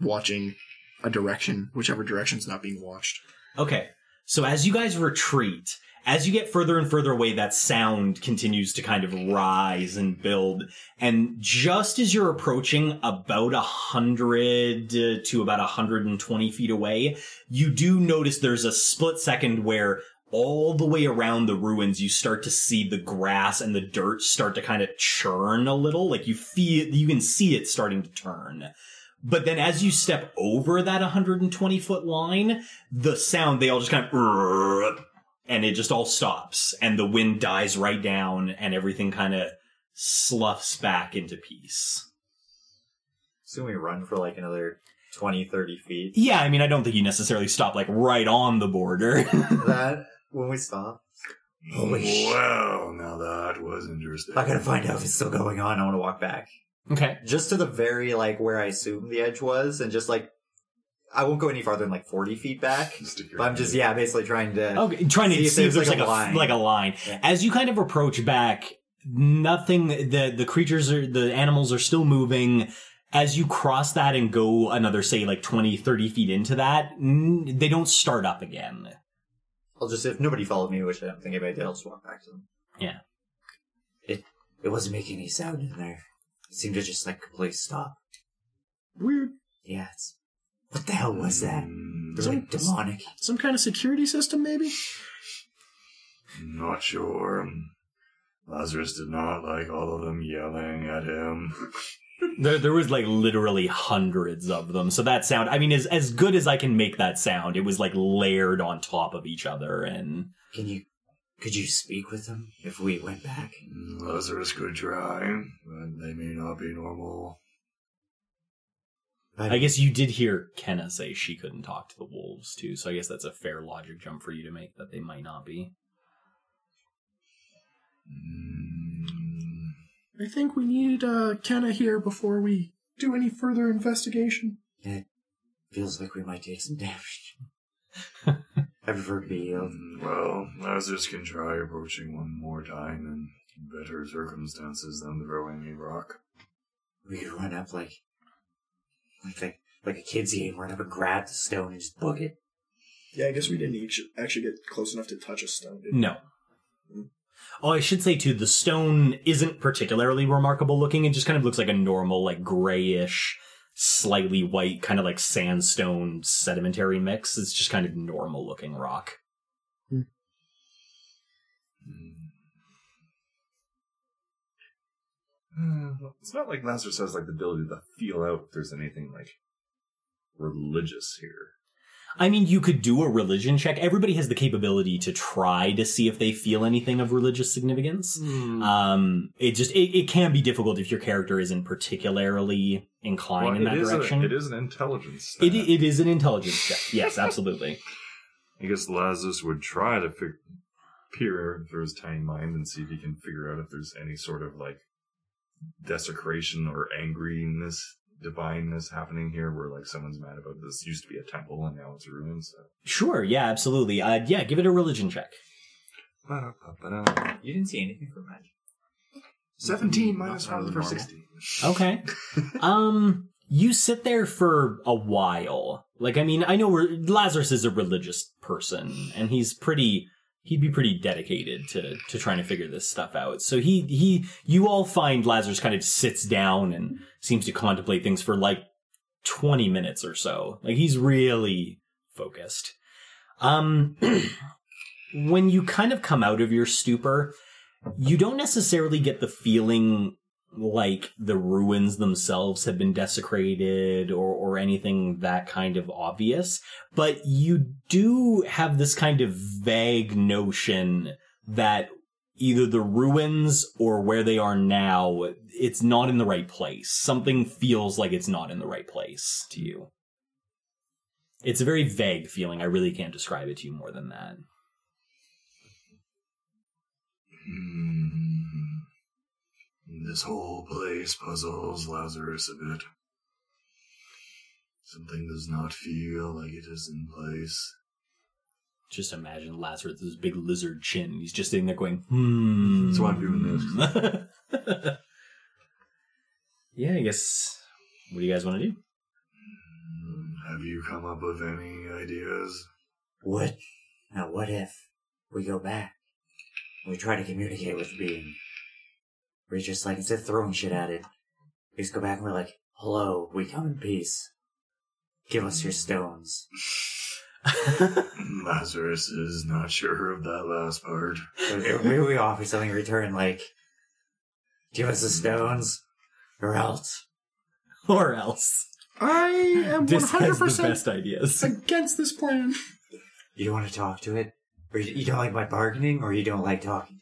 [SPEAKER 4] watching a direction, whichever direction's not being watched.
[SPEAKER 1] Okay. So as you guys retreat, as you get further and further away, that sound continues to kind of rise and build. And just as you're approaching about a hundred to about a hundred and twenty feet away, you do notice there's a split second where all the way around the ruins, you start to see the grass and the dirt start to kind of churn a little. Like you feel, you can see it starting to turn. But then as you step over that 120 foot line, the sound, they all just kind of, and it just all stops and the wind dies right down and everything kind of sloughs back into peace.
[SPEAKER 3] So we run for like another 20, 30 feet.
[SPEAKER 1] Yeah, I mean, I don't think you necessarily stop like right on the border.
[SPEAKER 3] that, when we stop, Holy sh-
[SPEAKER 2] Well, now that was interesting.
[SPEAKER 3] I gotta find out if it's still going on. I want to walk back.
[SPEAKER 1] okay.
[SPEAKER 3] Just to the very, like, where I assume the edge was, and just like, I won't go any farther than like 40 feet back. But I'm just, yeah, basically trying to.
[SPEAKER 1] Okay, trying to
[SPEAKER 3] See
[SPEAKER 1] see,
[SPEAKER 3] if
[SPEAKER 1] if
[SPEAKER 3] there's
[SPEAKER 1] there's,
[SPEAKER 3] like
[SPEAKER 1] like,
[SPEAKER 3] a
[SPEAKER 1] a,
[SPEAKER 3] line.
[SPEAKER 1] like a line.
[SPEAKER 3] Yeah.
[SPEAKER 1] As you kind of approach back, nothing. The the creatures are the animals are still moving, as you cross that and go another, say, like 20, 30 feet into that, they don't start up again.
[SPEAKER 3] I'll just if nobody followed me, which I don't think anybody did, I'll just walk back to them.
[SPEAKER 1] Yeah.
[SPEAKER 3] It it wasn't making any sound in there. It seemed to just like completely stop.
[SPEAKER 4] Weird.
[SPEAKER 3] Yeah, it's what the hell was that?
[SPEAKER 2] Mm,
[SPEAKER 3] It was like demonic.
[SPEAKER 4] Some kind of security system, maybe?
[SPEAKER 2] Not sure. Lazarus did not like all of them yelling at him.
[SPEAKER 1] There, there was like literally hundreds of them. So that sound, I mean, as, as good as I can make that sound, it was like layered on top of each other and
[SPEAKER 3] Can you could you speak with them if we went back?
[SPEAKER 2] Lazarus could try, but they may not be normal.
[SPEAKER 1] I guess you did hear Kenna say she couldn't talk to the wolves too. So I guess that's a fair logic jump for you to make that they might not be.
[SPEAKER 2] Mm,
[SPEAKER 4] I think we need uh, Kenna here before we do any further investigation.
[SPEAKER 3] It feels like we might take some damage. I prefer to be healed.
[SPEAKER 2] mm, well, Lazarus can try approaching one more time in better circumstances than throwing a rock.
[SPEAKER 3] We could run up like like like, like a kid's game, run up and grab the stone and just book it.
[SPEAKER 4] Yeah, I guess we didn't each actually get close enough to touch a stone. Did we?
[SPEAKER 1] No. Hmm. Oh, I should say too, the stone isn't particularly remarkable looking. It just kind of looks like a normal, like grayish, slightly white, kind of like sandstone sedimentary mix. It's just kind of normal looking rock.
[SPEAKER 6] It's not like Lazarus has like the ability to feel out if there's anything like religious here.
[SPEAKER 1] I mean, you could do a religion check. Everybody has the capability to try to see if they feel anything of religious significance.
[SPEAKER 4] Hmm.
[SPEAKER 1] Um, it just it, it can be difficult if your character isn't particularly inclined in
[SPEAKER 6] Well,
[SPEAKER 1] that
[SPEAKER 6] it is a-
[SPEAKER 1] direction.
[SPEAKER 6] it is an intelligence.
[SPEAKER 1] It, it is an intelligence check. Yes, absolutely.
[SPEAKER 6] I guess Lazarus would try to fig- peer through his tiny mind and see if he can figure out if there's any sort of like desecration or angriness, divineness happening here, where like someone's mad about this used to be a temple and now it's a ruin. So.
[SPEAKER 1] Sure. Yeah, absolutely. Uh, yeah, give it a religion check.
[SPEAKER 6] Ba-da-ba-ba-da.
[SPEAKER 3] You didn't see anything from magic.
[SPEAKER 6] Seventeen minus one for
[SPEAKER 3] normal.
[SPEAKER 6] sixty.
[SPEAKER 1] Okay. um, you sit there for a while. Like, I mean, I know we're, Lazarus is a religious person, and he's pretty. He'd be pretty dedicated to to trying to figure this stuff out. So he he you all find Lazarus kind of sits down and seems to contemplate things for like twenty minutes or so. Like he's really focused. Um, when you kind of come out of your stupor, you don't necessarily get the feeling like the ruins themselves have been desecrated or, or anything that kind of obvious, but you do have this kind of vague notion that either the ruins or where they are now, it's not in the right place. Something feels like it's not in the right place to you. It's a very vague feeling. I really can't describe it to you more than that.
[SPEAKER 2] Hmm. This whole place puzzles Lazarus a bit. Something does not feel like it is in place.
[SPEAKER 1] Just imagine Lazarus with this big lizard chin. He's just sitting there going, hmm.
[SPEAKER 6] That's why I'm doing
[SPEAKER 1] this. yeah, I guess. What do you guys want to do?
[SPEAKER 2] Hmm, Have you come up with any ideas?
[SPEAKER 3] What? Now, what if we go back? We try to communicate with the being. We just like instead of throwing shit at it, we just go back and we're like, "Hello, we come in peace. Give us your stones."
[SPEAKER 2] Lazarus is not sure of that last part.
[SPEAKER 3] Maybe we offer something in return, like, "Give us the hmm. stones, or else."
[SPEAKER 1] or else.
[SPEAKER 4] I am
[SPEAKER 1] This has the
[SPEAKER 4] 100%
[SPEAKER 1] best ideas.
[SPEAKER 4] against this plan.
[SPEAKER 3] You don't want to talk to it, or you you don't like my bargaining, or you don't like talking.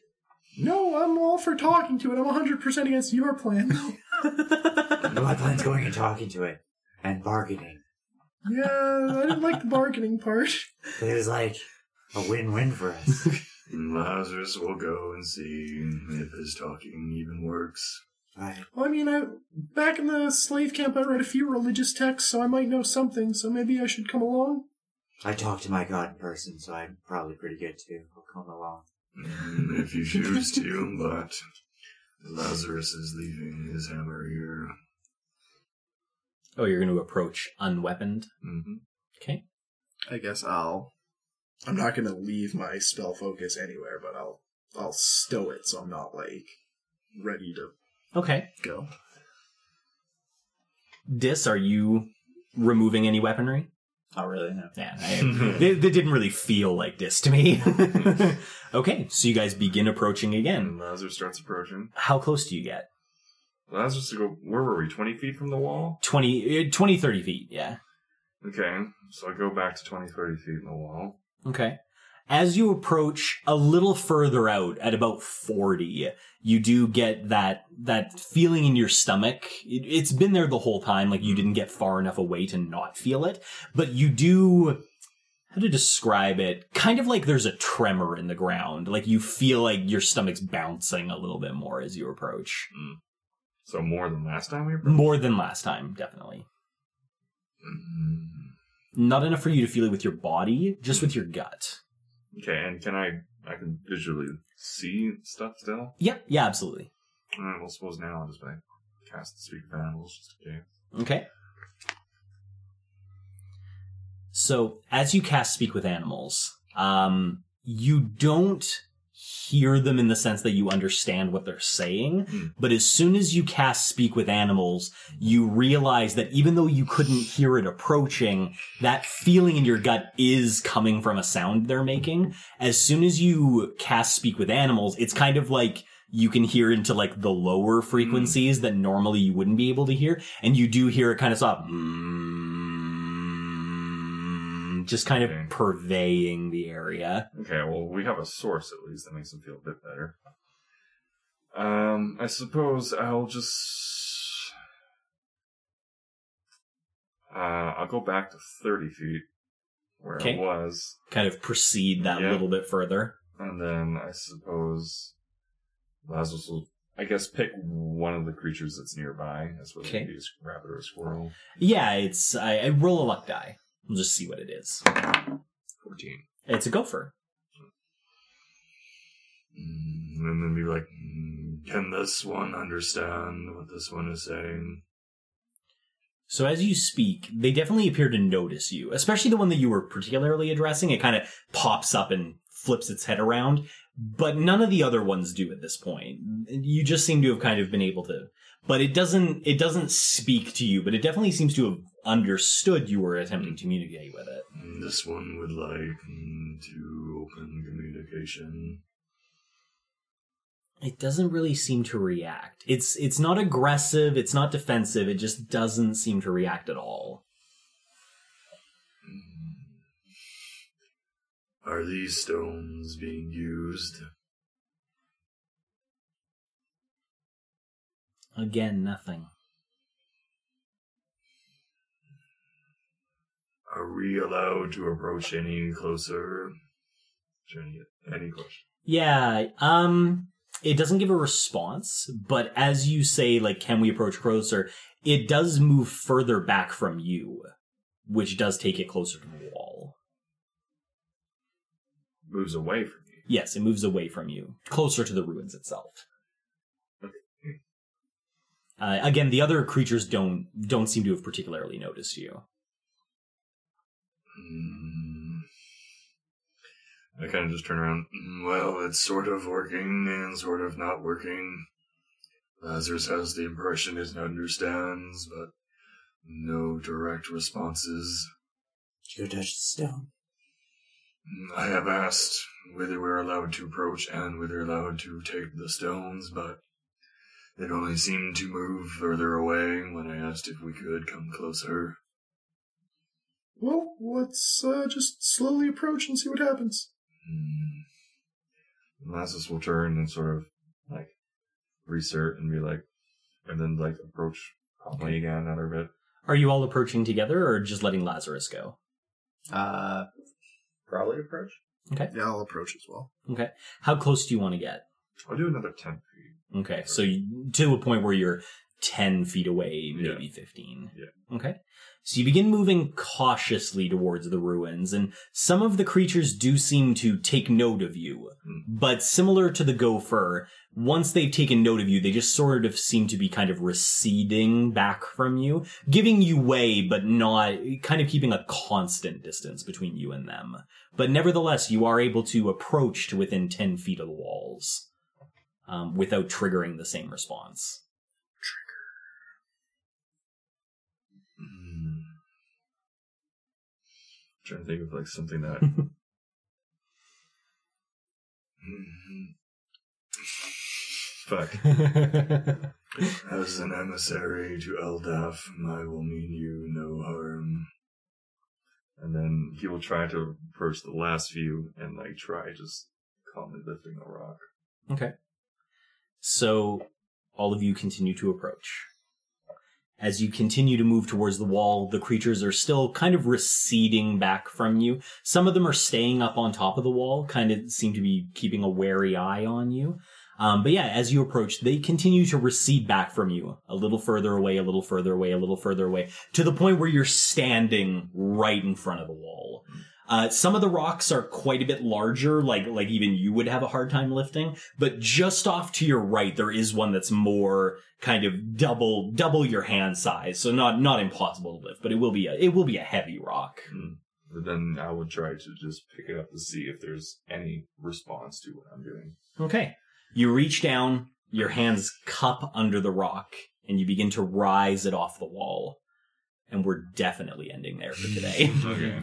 [SPEAKER 4] No, I'm all for talking to it. I'm 100% against your plan.
[SPEAKER 3] my plan's going and talking to it and bargaining.
[SPEAKER 4] yeah, I didn't like the bargaining part.
[SPEAKER 3] But it was like a win-win for us.
[SPEAKER 2] Lazarus will go and see if his talking even works.
[SPEAKER 3] Right.
[SPEAKER 4] Well, I mean, I, back in the slave camp, I read a few religious texts, so I might know something, so maybe I should come along.
[SPEAKER 3] I talk to my god in person, so I'm probably pretty good too. I'll come along.
[SPEAKER 2] If you choose to, but Lazarus is leaving his hammer here.
[SPEAKER 1] Oh, you're going to approach unweaponed.
[SPEAKER 6] Mm-hmm.
[SPEAKER 1] Okay.
[SPEAKER 4] I guess I'll. I'm not gonna leave my spell focus anywhere, but I'll I'll stow it so I'm not like ready to
[SPEAKER 1] Okay.
[SPEAKER 4] go.
[SPEAKER 1] Dis, are you removing any weaponry?
[SPEAKER 3] Not really. No.
[SPEAKER 1] Yeah, I, they, they didn't really feel like this to me. okay, so you guys begin approaching again.
[SPEAKER 6] And Lazarus starts approaching.
[SPEAKER 1] How close do you get?
[SPEAKER 6] Lazarus to go. Where were we? Twenty feet from the wall.
[SPEAKER 1] 20, uh, 20 30 feet, yeah.
[SPEAKER 6] Okay, so I go back to 20, 30 feet in the wall.
[SPEAKER 1] Okay. As you approach a little further out at about 40, you do get that, that feeling in your stomach. It, it's been there the whole time, like you didn't get far enough away to not feel it, but you do, how to describe it? Kind of like there's a tremor in the ground. Like you feel like your stomach's bouncing a little bit more as you approach.
[SPEAKER 6] So more than last time we approached.
[SPEAKER 1] More than last time, definitely.
[SPEAKER 6] Mm,
[SPEAKER 1] Not enough for you to feel it with your body, just with your gut.
[SPEAKER 6] Okay, and can I? I can visually see stuff still.
[SPEAKER 1] Yeah, yeah, absolutely.
[SPEAKER 6] Uh, well, suppose now I'll just like cast speak of animals just in case.
[SPEAKER 1] Okay. So as you cast speak with animals, um, you don't hear them in the sense that you understand what they're saying,
[SPEAKER 6] Mm.
[SPEAKER 1] but as soon as you cast speak with animals, you realize that even though you couldn't hear it approaching, that feeling in your gut is coming from a sound they're making. As soon as you cast speak with animals, it's kind of like you can hear into like the lower frequencies that normally you wouldn't be able to hear, and you do hear it kind of soft, mm, just kind of
[SPEAKER 6] Okay.
[SPEAKER 1] purveying the area.
[SPEAKER 6] Okay, well, we have a source at least that makes them feel a bit better. Um, I suppose I'll just. Uh, I'll go back to 30 feet where
[SPEAKER 1] Okay.
[SPEAKER 6] I was,
[SPEAKER 1] Kind of proceed that
[SPEAKER 6] Yeah.
[SPEAKER 1] little bit further.
[SPEAKER 6] and then I suppose Lazarus will, I guess, pick one of the creatures that's nearby. That's whether
[SPEAKER 1] Okay.
[SPEAKER 6] it be a rabbit or a squirrel.
[SPEAKER 1] Yeah, it's I, I roll a luck die. We'll just see what it is.
[SPEAKER 6] 14.
[SPEAKER 1] It's a gopher.
[SPEAKER 2] Mm, and then be like, mm, can this one understand what this one is saying?
[SPEAKER 1] So as you speak, they definitely appear to notice you, especially the one that you were particularly addressing. It kind of pops up and flips its head around, but none of the other ones do at this point. You just seem to have kind of been able to, but it doesn't, it doesn't speak to you, but it definitely seems to have understood you were attempting to communicate with it.
[SPEAKER 2] This one would like to open communication.
[SPEAKER 1] It doesn't really seem to react. It's, it's not aggressive. It's not defensive. It just doesn't seem to react at all.
[SPEAKER 2] Mm. Are these stones being used?
[SPEAKER 1] Again, nothing.
[SPEAKER 2] Are we allowed to approach any closer?
[SPEAKER 6] Any, any question?
[SPEAKER 1] Yeah, um, it doesn't give a response, but as you say, like, can we approach closer? It does move further back from you, which does take it closer to the wall.
[SPEAKER 6] Moves away from you.
[SPEAKER 1] Yes, it moves away from you, closer to the ruins itself. Uh, again, the other creatures don't don't seem to have particularly noticed you.
[SPEAKER 2] Mm. I kind of just turn around. "Mm, Well, it's sort of working and sort of not working. Lazarus has the impression it understands, but no direct responses.
[SPEAKER 3] Did you go touch the stone?
[SPEAKER 2] Mm, I have asked whether we're allowed to approach and whether allowed to take the stones, but it only seemed to move further away when I asked if we could come closer.
[SPEAKER 4] Well, let's uh, just slowly approach and see what happens.
[SPEAKER 2] Mm.
[SPEAKER 6] Lazarus will turn and sort of like resert and be like, and then like approach calmly again another bit.
[SPEAKER 1] Are you all approaching together, or just letting Lazarus go?
[SPEAKER 3] Uh, probably approach. Okay.
[SPEAKER 4] Yeah, I'll approach as well.
[SPEAKER 1] Okay. How close do you want to get?
[SPEAKER 6] I'll do another 10 feet.
[SPEAKER 1] Okay, so you, to a point where you're 10 feet away,
[SPEAKER 6] Yeah.
[SPEAKER 1] maybe 15.
[SPEAKER 6] Yeah.
[SPEAKER 1] Okay. So you begin moving cautiously towards the ruins, and some of the creatures do seem to take note of you.
[SPEAKER 6] Hmm.
[SPEAKER 1] But similar to the gopher, once they've taken note of you, they just sort of seem to be kind of receding back from you, giving you way, but not kind of keeping a constant distance between you and them. But nevertheless, you are able to approach to within 10 feet of the walls um, without triggering the same response.
[SPEAKER 6] Trying to think of like something that fuck.
[SPEAKER 2] As an emissary to Eldaf, I will mean you no harm.
[SPEAKER 6] And then he will try to approach the last few and like try just calmly lifting the rock.
[SPEAKER 1] Okay. So all of you continue to approach. As you continue to move towards the wall, the creatures are still kind of receding back from you. Some of them are staying up on top of the wall, kind of seem to be keeping a wary eye on you. Um, but yeah, as you approach, they continue to recede back from you, a little further away, a little further away, a little further away, to the point where you're standing right in front of the wall. Uh, some of the rocks are quite a bit larger, like like even you would have a hard time lifting. But just off to your right, there is one that's more kind of double double your hand size, so not not impossible to lift, but it will be a it will be a heavy rock.
[SPEAKER 6] But then I would try to just pick it up to see if there's any response to what I'm doing.
[SPEAKER 1] Okay, you reach down, your hands cup under the rock, and you begin to rise it off the wall. And we're definitely ending there for today.
[SPEAKER 6] Okay.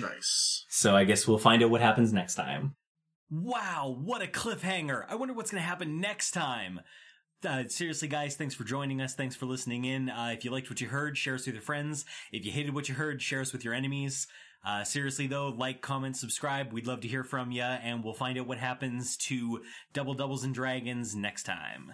[SPEAKER 4] Nice.
[SPEAKER 1] So I guess we'll find out what happens next time. Wow, what a cliffhanger! I wonder what's going to happen next time. Uh, seriously, guys, thanks for joining us. Thanks for listening in. Uh, if you liked what you heard, share us with your friends. If you hated what you heard, share us with your enemies. Uh, seriously, though, like, comment, subscribe. We'd love to hear from you, and we'll find out what happens to Double Doubles and Dragons next time.